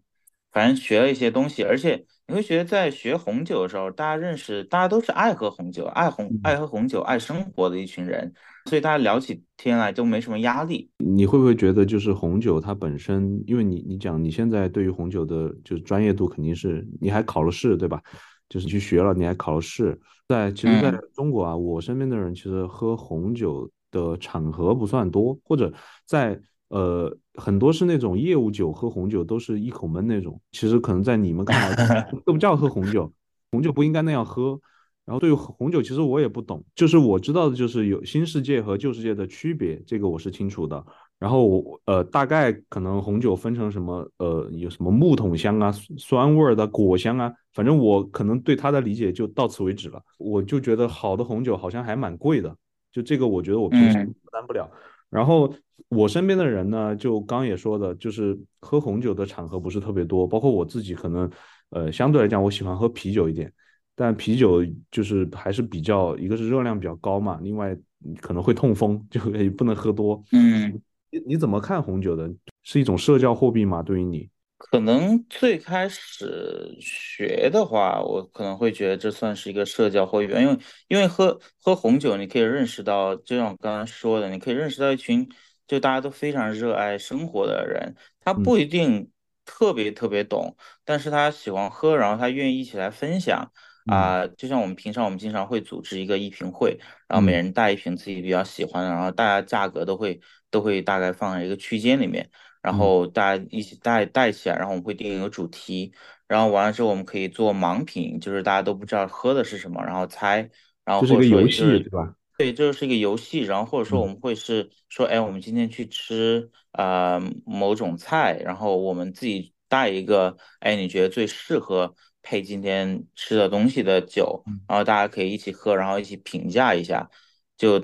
反正学了一些东西，而且你会觉得在学红酒的时候，大家认识，大家都是爱喝红酒、爱红嗯爱喝红酒、爱生活的一群人，所以大家聊起天来都没什么压力。你会不会觉得就是红酒它本身，因为你你讲你现在对于红酒的就是专业度肯定是你还考了试对吧？就是去学了，你还考了试。在其实在嗯中国啊，我身边的人其实喝红酒的场合不算多，或者在呃很多是那种业务酒喝红酒都是一口闷那种。其实可能在你们看来 都不叫喝红酒，红酒不应该那样喝。然后对于红酒，其实我也不懂，就是我知道的就是有新世界和旧世界的区别，这个我是清楚的。然后我呃大概可能红酒分成什么呃有什么木桶香啊、酸味儿的果香啊，反正我可能对它的理解就到此为止了。我就觉得好的红酒好像还蛮贵的，就这个我觉得我平时嗯负担不了。然后我身边的人呢，就刚也说的，就是喝红酒的场合不是特别多，包括我自己可能呃相对来讲我喜欢喝啤酒一点。但啤酒就是还是比较，一个是热量比较高嘛，另外可能会痛风，就 也不能喝多。嗯。你你怎么看红酒的？是一种社交货币吗？对于你？可能最开始学的话，我可能会觉得这算是一个社交货币，因为因为喝喝红酒，你可以认识到，就像我刚刚说的，你可以认识到一群就大家都非常热爱生活的人，他嗯不一定特别特别懂，但是他喜欢喝，然后他愿意一起来分享嗯啊、就像我们平常我们经常会组织一个一瓶会，然后每嗯人带一瓶自己比较喜欢的，然后大家价格都会都会大概放在一个区间里面。然嗯，后大家一起带带起来，然后我们会定一个主题，然后完了之后我们可以做盲品，就是大家都不知道喝的是什么，然后猜，然后或者这是一个游戏，说就是对吧？对，这就是一个游戏，然后或者说我嗯们会是说，哎，我们今天去吃呃某种菜，然后我们自己带一个，哎，你觉得最适合配今天吃的东西的酒，嗯。然后大家可以一起喝，然后一起评价一下，就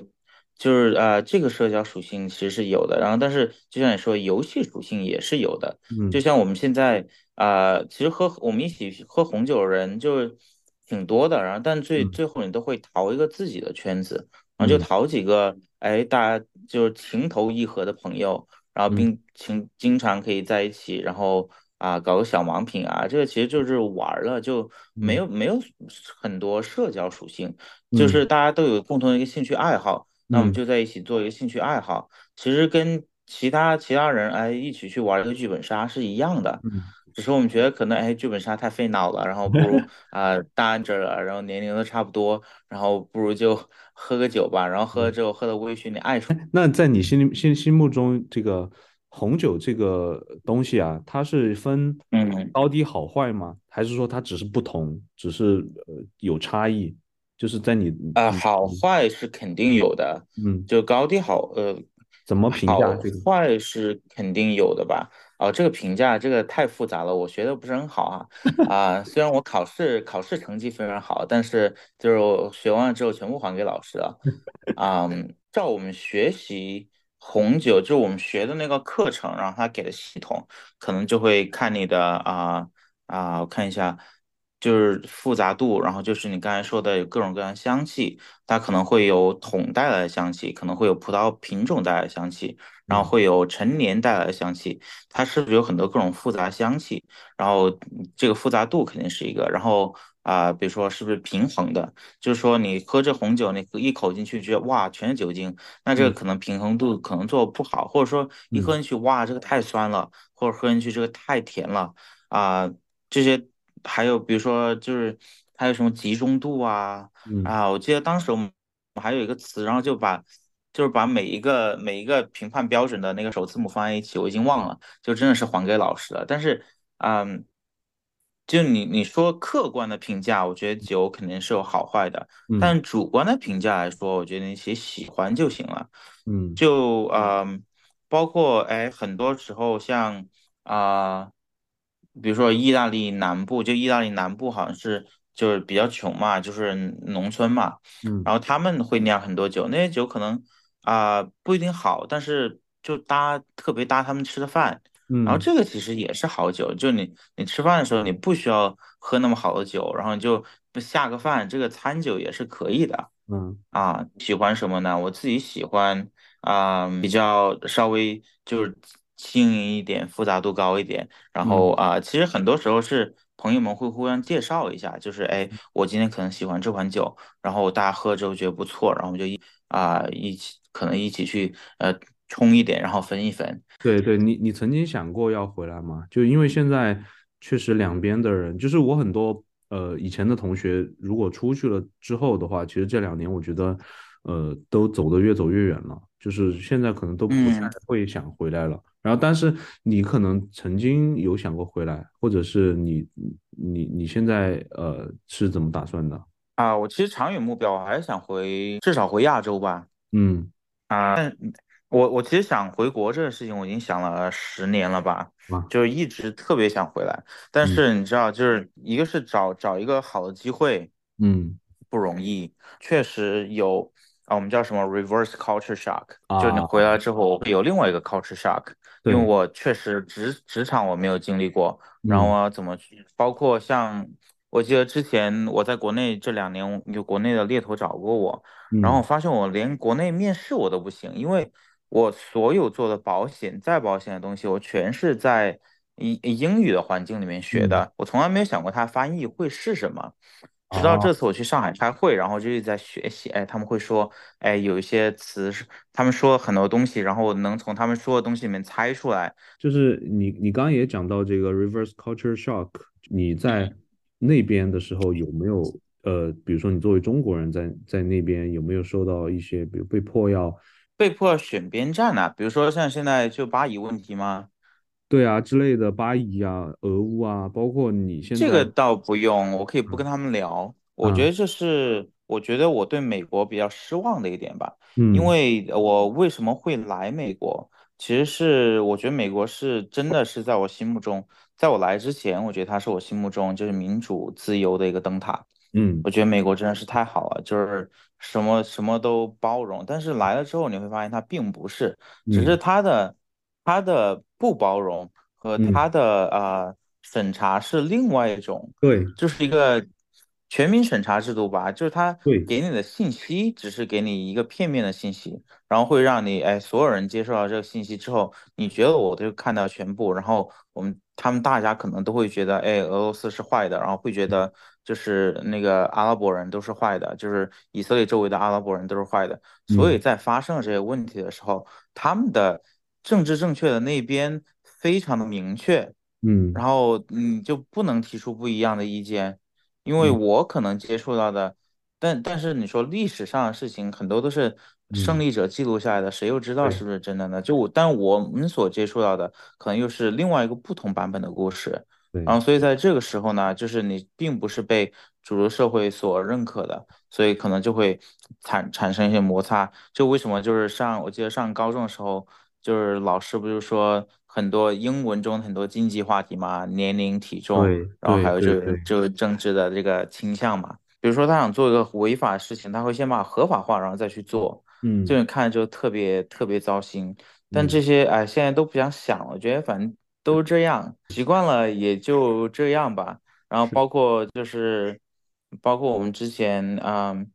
就是呃这个社交属性其实是有的，然后但是就像你说，游戏属性也是有的，就嗯像我们现在啊、呃其实喝我们一起喝红酒的人就是挺多的，然后但最嗯。最后你都会淘一个自己的圈子。然后就嗯。淘几个，哎，大家就是情投意合的朋友，然后嗯。并情经常可以在一起，然后啊搞个小盲品啊，这个其实就是玩儿了，就没嗯有没有很多社交属性，就嗯是大家都有共同的一个兴趣爱好，那我们嗯就在一起做一个兴趣爱好，其实跟其他其他人哎一起去玩一个剧本杀是一样的。嗯只是我们觉得可能哎剧本杀太费脑了，然后不如 啊、大着了，然后年龄都差不多，然后不如就喝个酒吧，然后喝了嗯。之后喝的微醺，你爱说，那在你心里心心目中，这个红酒这个东西啊，它是分嗯高低好坏吗？还是说它只是不同，只是呃有差异？就是在你啊、你好坏是肯定有的，嗯，就高低好，呃，怎么评价好这个？坏是肯定有的吧？哦，这个评价这个太复杂了，我学的不是很好啊。啊、虽然我考试考试成绩非常好，但是就是我学完了之后全部还给老师了。啊、照我们学习红酒，就是我们学的那个课程，然后他给的系统，可能就会看你的啊啊、我看一下，就是复杂度，然后就是你刚才说的有各种各样香气，它可能会有桶带来的香气，可能会有葡萄品种带来的香气，然后嗯会有陈年带来的香气，它是不是有很多各种复杂香气？然后这个复杂度肯定是一个，然后啊、比如说是不是平衡的？就是说你喝这红酒，你一口进去觉得哇全是酒精，那这个嗯可能平衡度可能做得不好，或者说一喝嗯进去哇这个太酸了，或者喝进去这个太甜了啊、这些还有比如说就是还有什么集中度啊嗯啊，我记得当时我们还有一个词，然后就把就是把每一个每一个评判标准的那个首字母放在一起，我已经忘了，就真的是还给老师了。但是，嗯，就你你说客观的评价，我觉得酒肯定是有好坏的，嗯但主观的评价来说，我觉得你写喜欢就行了。嗯就嗯，包括哎，很多时候像啊、比如说意大利南部，就意大利南部好像是就是比较穷嘛，就是农村嘛，嗯然后他们会酿很多酒，那些酒可能啊、不一定好，但是就搭特别搭他们吃的饭，然后嗯这个其实也是好酒，就你你吃饭的时候你不需要喝那么好的酒，然后你就下个饭，这个餐酒也是可以的。嗯啊，喜欢什么呢？我自己喜欢啊、比较稍微就是轻盈一点，复杂度高一点。然后嗯，啊、其实很多时候是朋友们会互相介绍一下，就是哎，我今天可能喜欢这款酒，然后大家喝之后觉得不错，然后我们就一啊、一起可能一起去呃冲一点，然后分一分。对对，你你曾经想过要回来吗？就因为现在确实两边的人，就是我很多呃以前的同学，如果出去了之后的话，其实这两年我觉得呃都走得越走越远了，就是现在可能都不太嗯。会想回来了。然后，但是你可能曾经有想过回来，或者是你你你现在呃是怎么打算的？啊，我其实长远目标我还是想回，至少回亚洲吧。嗯啊，但我我其实想回国这个事情，我已经想了十年了吧，啊就是一直特别想回来。但嗯。是你知道，就是一个是找找一个好的机会嗯。不容易，确实有啊，我们叫什么 reverse culture shock，就你啊，回来之后会有另外一个 culture shock，因为对，我确实职职场我没有经历过，然后嗯。我要怎么去，包括像我记得之前我在国内这两年，有国内的猎头找过我。然后我嗯发现我连国内面试我都不行，因为我所有做的保险、再保险的东西，我全是在英英语的环境里面学嗯的，我从来没有想过它翻译会是什么。直到这啊。次我去上海开会，然后就一直在学习，哎，他们会说，哎，有一些词是他们说很多东西，然后我能从他们说的东西里面猜出来。就是你，你刚刚也讲到这个 reverse culture shock，你在那边的时候有没有呃，比如说你作为中国人在在那边有没有受到一些，比如被迫要被迫选边站呐、比如说像现在就巴以问题吗？对啊之类的巴以啊、俄乌啊，包括你现在这个倒不用，我可以不跟啊他们聊。我觉啊得这是我觉得我对美国比较失望的一点吧，因嗯为我为什么会来美国，其实是我觉得美国是真的是在我心目中，在我来之前，我觉得它是我心目中就是民主自由的一个灯塔。嗯。我觉得美国真的是太好了，就是什么什么都包容。但是来了之后，你会发现它并不是，只是嗯。它的它的不包容和它嗯，的呃审查是另外一种，对。就是一个全民审查制度吧，就是它对，给你的信息只是给你一个片面的信息，然后会让你哎所有人接受到这个信息之后，你觉得我就看到全部，然后我们他们大家可能都会觉得哎俄罗斯是坏的，然后会觉得就是那个阿拉伯人都是坏的，就是以色列周围的阿拉伯人都是坏的，所以嗯。在发生这些问题的时候，他们的政治正确的那边非常的明确。嗯。然后你就不能提出不一样的意见，因为嗯。我可能接触到的，但但是你说历史上的事情很多都是胜嗯，利者记录下来的，谁又知道是不是真的呢？就我，但我们所接触到的可能又是另外一个不同版本的故事，然后所以在这个时候呢，就是你并不是被主流社会所认可的，所以可能就会产产生一些摩擦。就为什么就是上，我记得上高中的时候。就是老师不是说很多英文中很多经济话题嘛，年龄、体重，对然后还有对对对，这个这个政治的这个倾向嘛。比如说他想做一个违法的事情，他会先把合法化，然后再去做，这嗯种看着就特别特别糟心。但嗯这些哎，现在都不想想了，我觉得反正都这样，习惯了也就这样吧。然后，包括就是包括我们之前嗯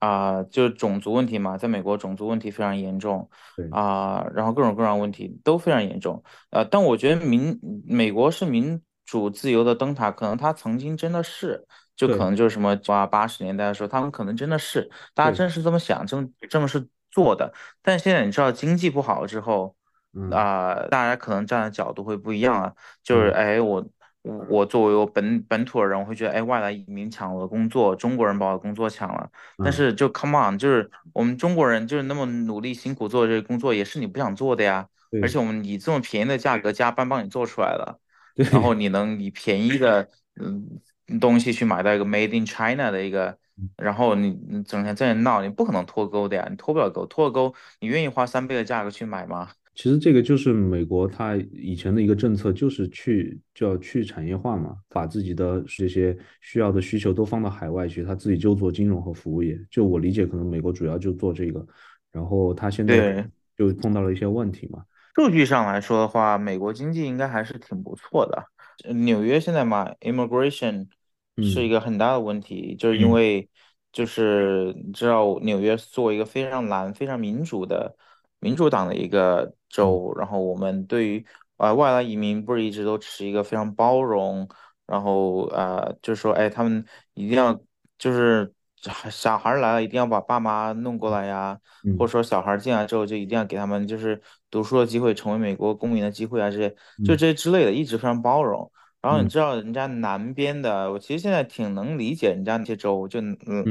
啊、就是种族问题嘛，在美国种族问题非常严重。对。啊、然后各种各样的问题都非常严重，呃，但我觉得民美国是民主自由的灯塔，可能它曾经真的是，就可能就是什么八八十年代的时候，他们可能真的是，大家，真是这么想，这么这么是做的，但现在你知道经济不好之后，嗯啊、大家可能站的角度会不一样啊，就是嗯哎我。我我作为我本本土的人，我会觉得，哎，外来移民抢我的工作，中国人把我的工作抢了。但啊是就 come on，就是我们中国人就是那么努力辛苦做这个工作，也是你不想做的呀。而且我们以这么便宜的价格加班帮你做出来了，然后。你能以便宜的嗯东西去买到一个 Made in China 的一个，然后你你整天在那闹，你不可能脱钩的呀，你脱不了钩，脱了钩，你愿意花三倍的价格去买吗？其实这个就是美国它以前的一个政策，就是去叫去产业化嘛，把自己的这些需要的需求都放到海外去，他自己就做金融和服务业。就我理解，可能美国主要就做这个，然后他现在就碰到了一些问题嘛。数据上来说的话，美国经济应该还是挺不错的。纽约现在嘛，immigration 是一个很大的问题，就是因为就是你知道纽约作为一个非常蓝、非常民主的民主党的一个州，然后我们对于呃外来移民不是一直都持一个非常包容，然后呃就是说哎他们一定要就是小孩来了一定要把爸妈弄过来呀，或者说小孩进来之后就一定要给他们就是读书的机会，成为美国公民的机会啊这些就这些之类的，一直非常包容。然后你知道人家南边的，我其实现在挺能理解人家那些州，就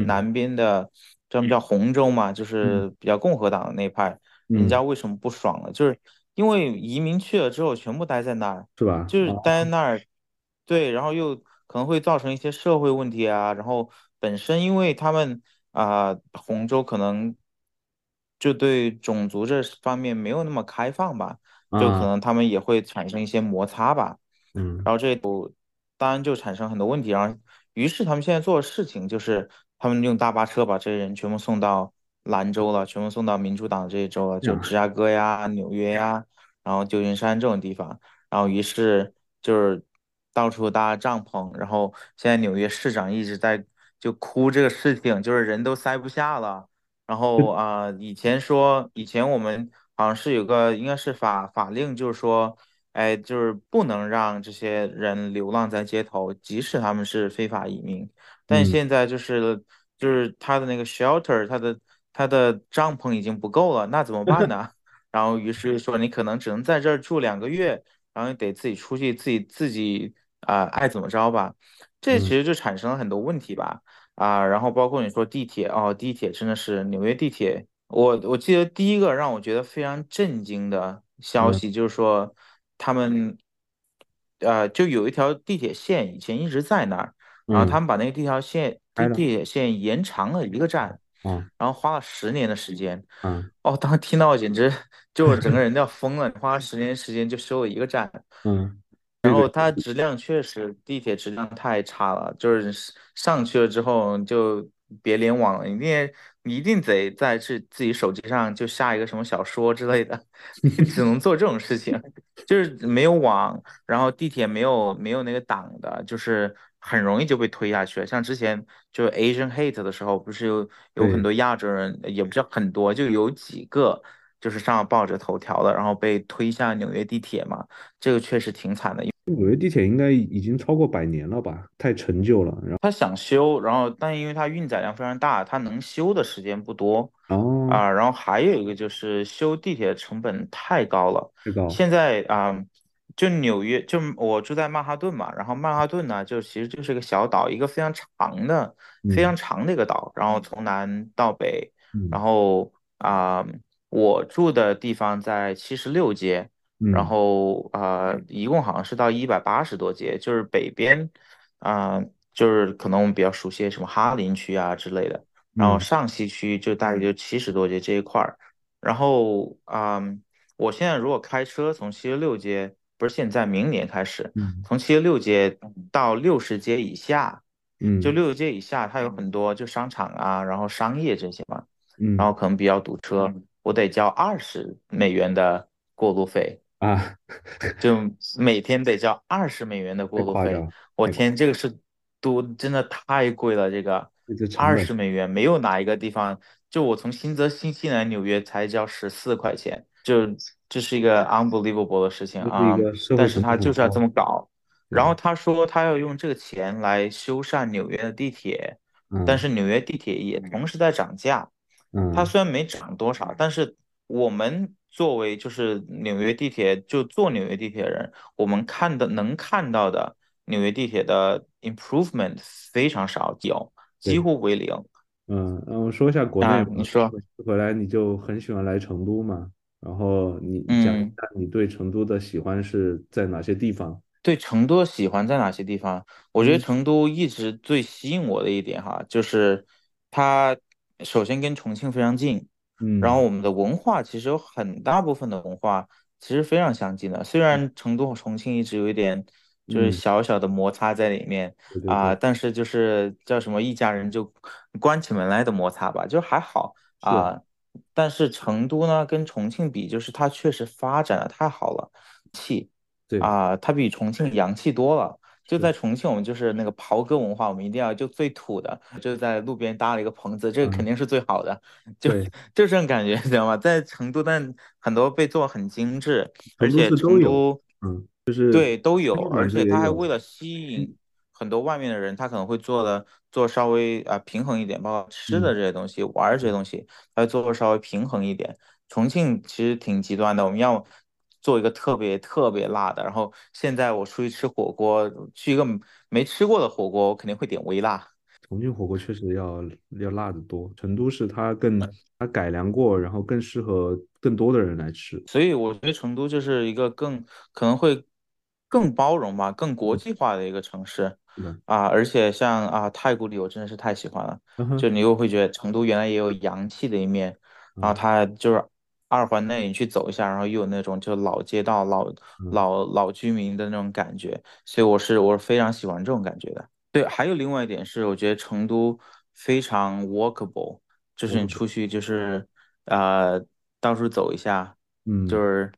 南边的，他们叫红州嘛，就是比较共和党的那派，人家为什么不爽了？就是因为移民去了之后，全部待在那儿，是吧？就是待在那儿，对，然后又可能会造成一些社会问题啊。然后本身因为他们啊，洪州可能就对种族这方面没有那么开放吧，就可能他们也会产生一些摩擦吧。嗯，然后这部当然就产生很多问题，然后于是他们现在做的事情就是，他们用大巴车把这些人全部送到兰州了，全部送到民主党这一州了，就芝加哥呀、纽约呀，然后旧金山这种地方，然后于是就是到处搭帐篷，然后现在纽约市长一直在就哭这个事情，就是人都塞不下了，然后啊，以前说以前我们好像是有个应该是法法令，就是说。哎，就是不能让这些人流浪在街头，即使他们是非法移民。但现在就是就是他的那个 shelter，他的他的帐篷已经不够了，那怎么办呢？然后于是说你可能只能在这儿住两个月，然后你得自己出去，自己自己啊爱怎么着吧。这其实就产生了很多问题吧。啊，然后包括你说地铁哦，地铁真的是纽约地铁。我我记得第一个让我觉得非常震惊的消息就是说。他们，呃，就有一条地铁线以前一直在那儿，然后他们把那个地条线地地铁线延长了一个站，然后花了十年的时间，哦，当时听到简直就整个人都要疯了，花了十年时间就修了一个站，嗯。然后它质量确实，地铁质量太差了，就是上去了之后就别联网了，一定你一定得在自自己手机上就下一个什么小说之类的，你只能做这种事情，就是没有网，然后地铁没有没有那个档的，就是很容易就被推下去了。像之前就 Asian Hate 的时候，不是有有很多亚洲人，也不叫很多，就有几个。就是上了报纸头条的，然后被推下纽约地铁嘛，这个确实挺惨的。纽约地铁应该已经超过百年了吧，太陈旧了。然后他想修，然后但因为它运载量非常大，它能修的时间不多。哦啊，然后还有一个就是修地铁成本太高了。太高。现在啊，就纽约，就我住在曼哈顿嘛，然后曼哈顿呢，就其实就是个小岛，一个非常长的、非常长的一个岛，然后从南到北，然后啊。我住的地方在七十六街，然后呃，一共好像是到一百八十多街，就是北边，啊，就是可能我们比较熟悉什么哈林区啊之类的，然后上西区就大概就七十多街这一块儿，然后啊，我现在如果开车从七十六街，不是现在，明年开始，从七十六街到六十街以下，就六十街以下，它有很多就商场啊，然后商业这些嘛，然后可能比较堵车。我得交二十美元的过路费啊，就每天得交二十美元的过路费。我天，这个是都真的太贵了，这个二十美元没有哪一个地方，就我从新泽西进来纽约才交十四块钱，就这是一个 unbelievable 的事情啊！但是他就是要这么搞。然后他说他要用这个钱来修缮纽约的地铁，但是纽约地铁也同时在涨价。它虽然没涨多少，但是我们作为就是纽约地铁就坐纽约地铁的人，我们看的能看到的纽约地铁的 improvement 非常少，有几乎为零。嗯，那我说一下国内，你说回来你就很喜欢来成都嘛？然后你讲一下你对成都的喜欢是在哪些地方？对成都喜欢在哪些地方？我觉得成都一直最吸引我的一点哈，就是它。首先跟重庆非常近，嗯然后我们的文化其实有很大部分的文化其实非常相近的，虽然成都和重庆一直有一点就是嗯，小小的摩擦在里面啊、但是就是叫什么一家人就关起门来的摩擦吧，就还好是，啊、但是成都呢跟重庆比，就是它确实发展的太好了。气对，啊，它比重庆洋气多了。就，在重庆，我们就是那个袍哥文化，我们一定要就最土的，就在路边搭了一个棚子，这个肯嗯，定是最好的，就对，就这种感觉，知道吗？在成都，但很多被做很精致，而且是都有，成都嗯，就是对都有，而且他还为了吸引很多外面的人，他可能会做的做稍微啊、平衡一点，包括吃的嗯，这些东西、玩儿这些东西，他会做的稍微平衡一点。重庆其实挺极端的，我们要做一个特别特别辣的，然后现在我出去吃火锅，去一个没吃过的火锅，我肯定会点微辣。重庆火锅确实要要辣的多，成都是它更它改良过，然后更适合更多的人来吃。所以我觉得成都就是一个更可能会更包容吧、更国际化的一个城市啊。而且像啊太古里，我真的是太喜欢了。就你又会觉得成都原来也有洋气的一面，然后嗯它就是二环内你去走一下，然后又有那种就老街道、老嗯老老居民的那种感觉，所以我是我是非常喜欢这种感觉的。对，还有另外一点是，我觉得成都非常 walkable，就是你出去就是呃到处走一下。嗯就嗯是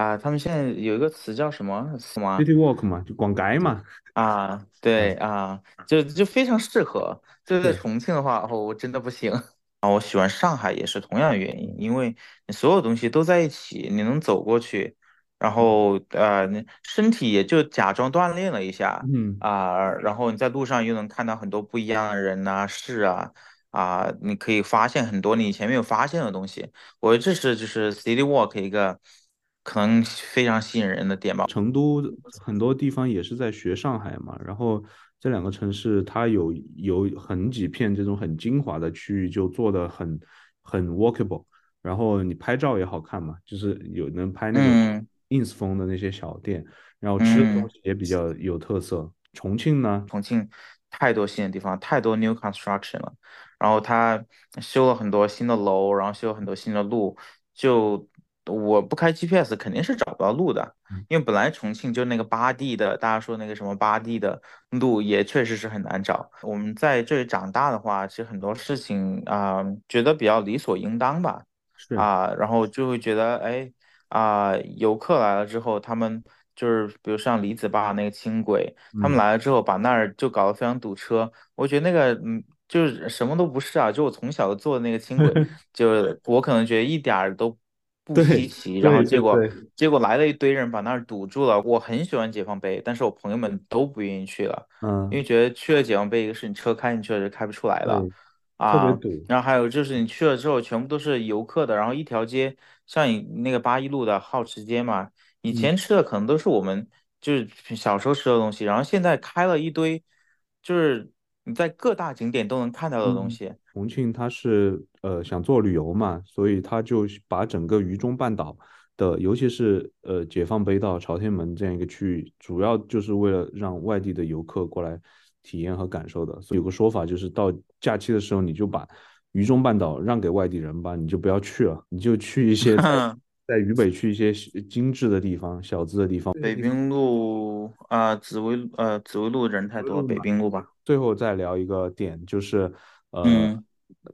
啊，他们现在有一个词叫什么什么，city walk 嘛，就广街嘛，啊？对嗯，啊，就就非常适合。就在，重庆的话，哦，我真的不行啊。我喜欢上海也是同样的原因，因为你所有东西都在一起，你能走过去，然嗯后呃，你身体也就假装锻炼了一下嗯，啊，然后你在路上又能看到很多不一样的人呐、事啊啊，你可以发现很多你以前没有发现的东西。我这是就是 City Walk 一个可能非常吸引人的点吧。成都很多地方也是在学上海嘛，然后这两个城市它有有很几片这种很精华的区域，就做的很很 walkable，然后你拍照也好看嘛，就是有能拍那种嗯。Ins 风的那些小店，然后吃的东嗯，西也比较有特色。重庆呢，重庆太多新的地方，太多 new construction 了，然后它修了很多新的楼，然后修了很多新的路，就我不开 GPS 肯定是找不到路的，嗯因为本来重庆就那个八 D 的，大家说那个什么八 D 的路也确实是很难找。我们在这里长大的话，其实很多事情啊、觉得比较理所应当吧。是，啊，然后就会觉得，哎，啊，游客来了之后，他们就是比如像李子坝那个轻轨，他们嗯，来了之后把那儿就搞得非常堵车，我觉得那个，嗯，就是什么都不是啊，就我从小坐的那个轻轨，就我可能觉得一点儿都不稀奇，然后结果结果来了一堆人把那儿堵住了。我很喜欢解放碑，但是我朋友们都不愿意去了，因嗯，为觉得去了解放碑，一个是你车开进去了就开不出来了。啊，堵，然后还有就是你去了之后，全部都是游客的，然后一条街，像你那个八一路的好吃街嘛，以嗯前吃的可能都是我们就是小时候吃的东西，然后现在开了一堆，就是你在各大景点都能看到的东嗯。西。重庆它是呃想做旅游嘛，所以他就把整个渝中半岛的，尤其是呃解放碑到朝天门这样一个区域，主要就是为了让外地的游客过来体验和感受的。所以有个说法就是到假期的时候，你就把渝中半岛让给外地人吧，你就不要去了，你就去一些在 在渝北去一些精致的地方、小资的地方。北滨路啊、紫薇呃紫薇路人太多，北滨路吧。最后再聊一个点，就是呃，嗯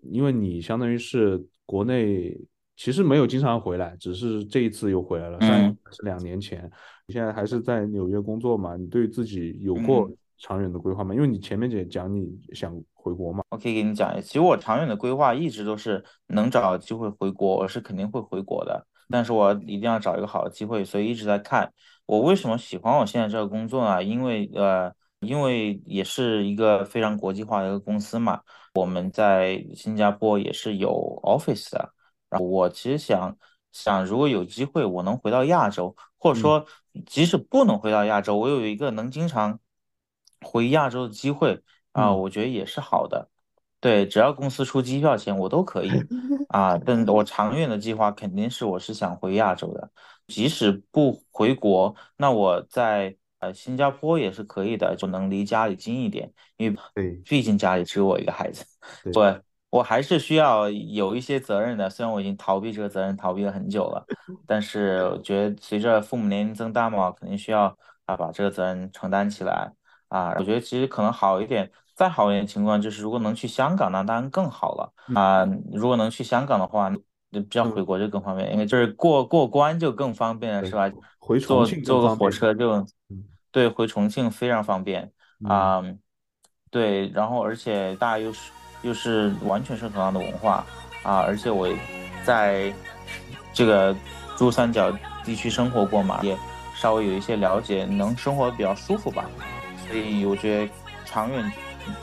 因为你相当于是国内其实没有经常回来，只是这一次又回来了，上是两年前，你现在还是在纽约工作嘛？你对自己有过嗯。长远的规划吗？因为你前面也讲你想回国嘛，我可以给你讲其实我长远的规划一直都是能找机会回国，我是肯定会回国的，但是我一定要找一个好的机会，所以一直在看。我为什么喜欢我现在这个工作呢？因为呃，因为也是一个非常国际化的一个公司嘛，我们在新加坡也是有 office 的。然后我其实想想，如果有机会我能回到亚洲，或者嗯说即使不能回到亚洲，我有一个能经常回亚洲的机会。啊，嗯，我觉得也是好的。对，只要公司出机票钱，我都可以 啊。但我长远的计划肯定是我是想回亚洲的，即使不回国，那我在呃新加坡也是可以的，就能离家里近一点，因为对毕竟家里只有我一个孩子。对，对，我还是需要有一些责任的。虽然我已经逃避这个责任逃避了很久了，但是我觉得随着父母年龄增大嘛，肯定需要啊把这个责任承担起来啊。我觉得其实可能好一点，再好一点情况就是如果能去香港，那当然更好了啊。如果能去香港的话，就比较回国就更方便，因为就是过过关就更方便了，是吧？回重庆坐个火车就。对，回重庆非常方便啊，对，然后而且大家又是又是完全是同样的文化啊，而且我在这个珠三角地区生活过嘛，也稍微有一些了解，能生活比较舒服吧，所以我觉得长远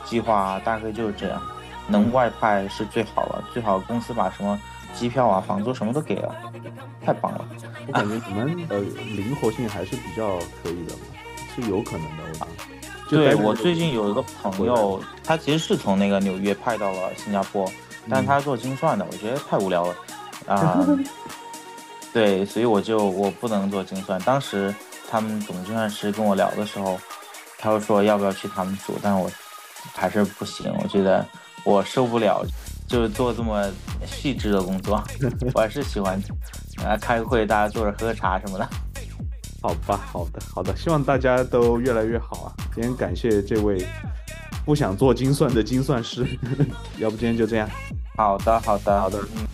计划大概就是这样，能外派是最好了，最好公司把什么机票啊、房租什么都给了，太棒了。我感觉你们呃灵活性还是比较可以的。是有可能的，我觉得。对我最近有一个朋友，他其实是从那个纽约派到了新加坡，但是他做精算的，我觉得太无聊了啊。对，所以我就我不能做精算。当时他们总精算师跟我聊的时候，他又说要不要去他们组，但我还是不行，我觉得我受不了，就是做这么细致的工作，我还是喜欢啊开个会，大家坐着喝茶什么的。好吧，好的，好的，希望大家都越来越好啊！今天感谢这位不想做精算的精算师，要不今天就这样。好的，好的，好的，嗯。